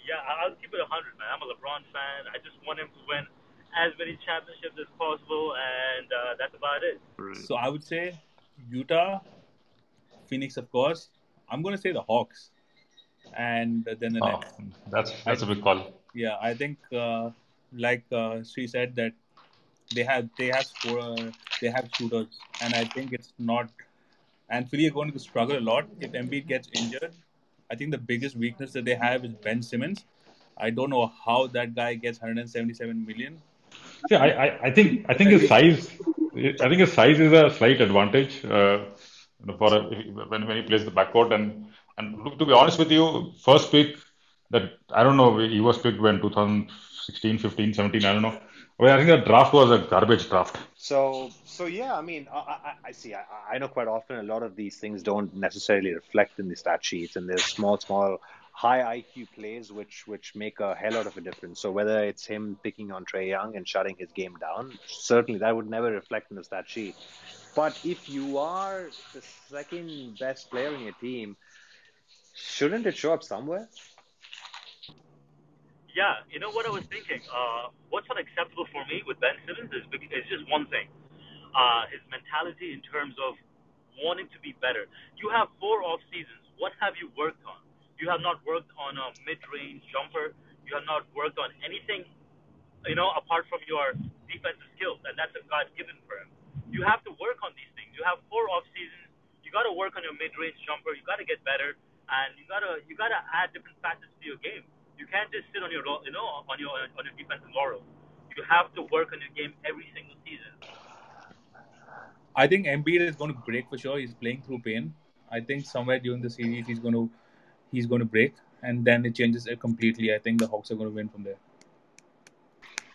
Yeah, I'll I'll keep it 100, man. I'm a LeBron fan. I just want him to win as many championships as possible, and uh, that's about it.
Right.
So I would say Utah, Phoenix, of course. I'm going to say the Hawks, and then the
Oh,
Nets.
that's that's a big call.
Yeah, I think uh, like uh, Sri said that They have they have scorer, they have shooters, and I think it's not. And Philly are going to struggle a lot if Embiid gets injured. I think the biggest weakness that they have is Ben Simmons. I don't know how that guy gets 177 million.
See, I, I, I think I think his size I think his size is a slight advantage uh, for a, when when he plays the backcourt and and to be honest with you, first pick that I don't know he was picked when 2016, 15, 17, I don't know. Well, I think the draft was a garbage draft.
So, so yeah, I mean, I, I, I see. I, I know quite often a lot of these things don't necessarily reflect in the stat sheets, and there's small, small, high IQ plays which which make a hell lot of a difference. So whether it's him picking on Trae Young and shutting his game down, certainly that would never reflect in the stat sheet. But if you are the second best player in your team, shouldn't it show up somewhere?
Yeah, you know what I was thinking. Uh, what's unacceptable for me with Ben Simmons is is just one thing: uh, his mentality in terms of wanting to be better. You have four off seasons. What have you worked on? You have not worked on a mid-range jumper. You have not worked on anything, you know, apart from your defensive skills, and that's a God given for him. You have to work on these things. You have four off seasons. You got to work on your mid-range jumper. You got to get better, and you gotta you gotta add different facets to your game. You can't just sit on your you know on your on your defensive laurels. You have to work on your game every single season.
I think Embiid is going to break for sure. He's playing through pain. I think somewhere during the series he's going to he's going to break, and then it changes it completely. I think the Hawks are going to win from there.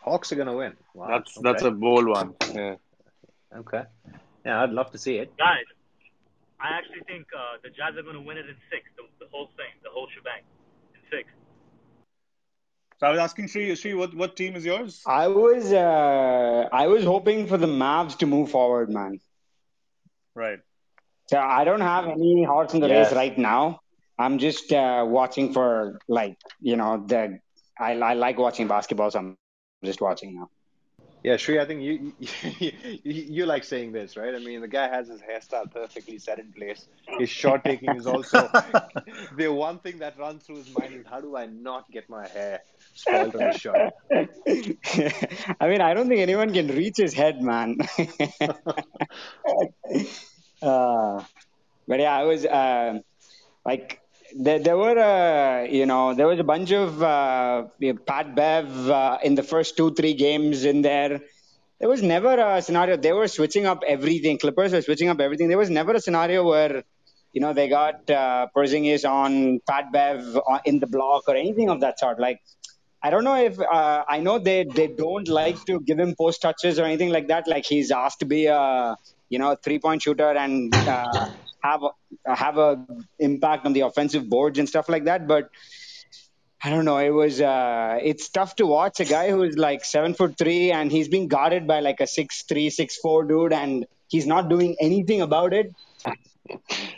Hawks are going to win. Wow.
That's okay. that's a bold one. Yeah.
Okay. Yeah, I'd love to see it.
Guys, I actually think uh, the Jazz are going to win it in six. The, the whole thing, the whole shebang, in six.
So I was asking Sri, Sri, what, what team is yours?
I was uh, I was hoping for the Mavs to move forward, man.
Right.
So I don't have any horse in the yes. race right now. I'm just uh, watching for like you know the I, I like watching basketball, so I'm just watching now.
Yeah, Sri, I think you, you you like saying this, right? I mean, the guy has his hairstyle perfectly set in place. His shot taking is also the one thing that runs through his mind is how do I not get my hair on the?
I mean, I don't think anyone can reach his head, man. uh, but yeah, I was uh, like there, there were uh, you know there was a bunch of uh, Pat Bev uh, in the first two three games in there. There was never a scenario. They were switching up everything. Clippers were switching up everything. There was never a scenario where you know they got uh, Porzingis on Pat Bev uh, in the block or anything of that sort. Like I don't know if uh, I know they they don't like to give him post touches or anything like that. Like he's asked to be a you know three point shooter and uh, have a, have a impact on the offensive boards and stuff like that. But I don't know. It was uh, it's tough to watch a guy who is like seven foot three and he's being guarded by like a six three six four dude and he's not doing anything about it.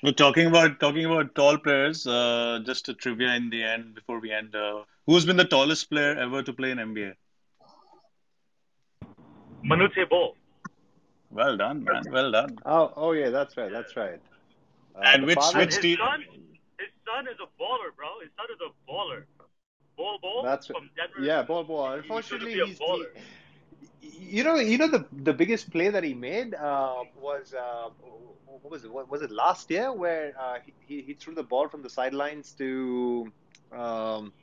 We're talking about talking about tall players. Uh, just a trivia in the end before we end. Uh, who's been the tallest player ever to play in NBA?
Manute Bol.
Well done, man. Well done.
Oh, oh yeah, that's right. That's right.
Uh, and which
father,
which
his
team?
Son, his son is a baller, bro. His son is a baller. Bol Bol
That's
from Denver.
Yeah, Bol Bol. Unfortunately, he's, he, you know, you know the the biggest play that he made uh, was uh, what was it? What, was it last year where uh, he he threw the ball from the sidelines to um,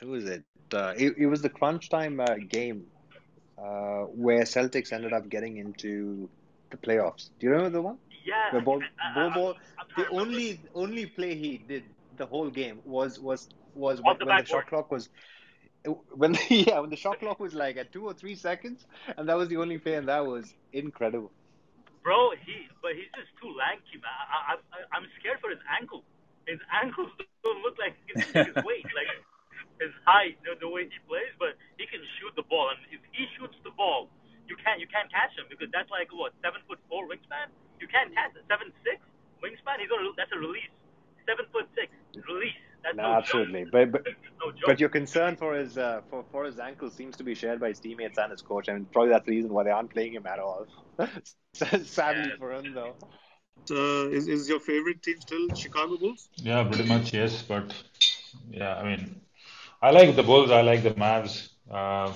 who was it? Uh, it? It was the crunch time uh, game uh, where Celtics ended up getting into the playoffs. Do you remember the one?
Yeah.
The ball, ball, ball. The only only play he did the whole game was was was when,
the,
when the shot clock was when the, yeah when the shot clock was like at two or three seconds, and that was the only play, and that was incredible.
Bro, he but he's just too lanky, man. I, I, I'm scared for his ankle. His ankles don't look like his, his weight, like his height, the, the way he plays. But he can shoot the ball, and if he shoots the ball, you can't you can't catch him because that's like what seven foot four wingspan. You can't catch a seven six wingspan. He's gonna that's a release. Seven foot six release. That's
no,
no
absolutely, but but,
no joke.
But your concern for his uh, for for his ankle seems to be shared by his teammates and his coach. I mean, probably that's the reason why they aren't playing him at all. Sadly
Yeah.
for him, though.
Uh, is is your favorite team still Chicago Bulls?
Yeah, pretty much yes. But yeah, I mean, I like the Bulls. I like the Mavs. Um,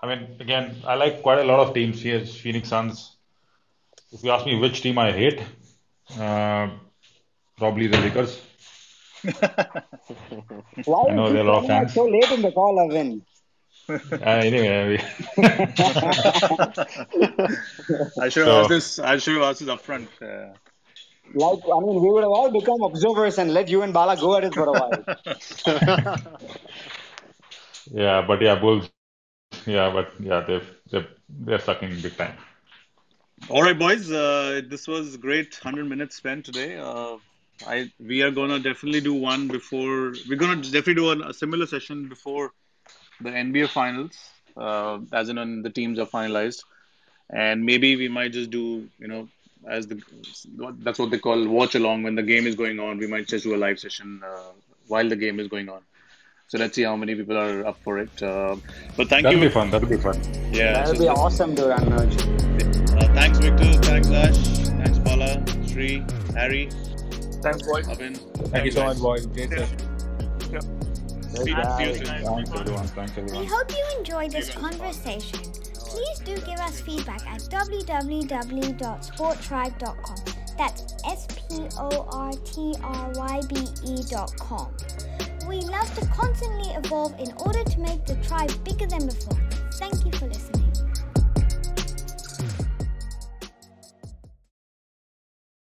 I mean, again, I like quite a lot of teams here. Phoenix Suns. If you ask me which team I hate, uh, probably the Lakers.
Why
I know
is
there
he
are a lot of
coming out
fans.
so late in the call, Avin?
Uh, anyway,
I should have
so
asked this. I should have asked this upfront. Uh,
Like, I mean, we would have all become observers and let you and Bala go at it for a while.
yeah, but yeah, Bulls. Yeah, but yeah, they've they're they're sucking big time.
all right, boys. Uh, this was great. Hundred minutes spent today. Uh, I we are gonna definitely do one before. We're gonna definitely do a, a similar session before the NBA finals, uh, as in when the teams are finalized, and maybe we might just do you know as the that's what they call watch along when the game is going on. We might just do a live session uh, while the game is going on. So let's see how many people are up for it. Uh, but thank
That'll
you.
be fun. That'll be fun.
Yeah.
That'll
so
be
this-
awesome, dude, Anuj.
uh, thanks, Victor. Thanks, Ash. Thanks, Bala, Sri, Harry,
Thanks, boys.
Abhin.
Thank you so much,
guys.
boys. Great session.
See you
Bye.
Thanks everyone.
We hope you enjoyed this conversation. Please do give us feedback at www.sportrybe.com. That's S P O R T R Y B E.com. We love to constantly evolve in order to make the tribe bigger than before. Thank you for listening.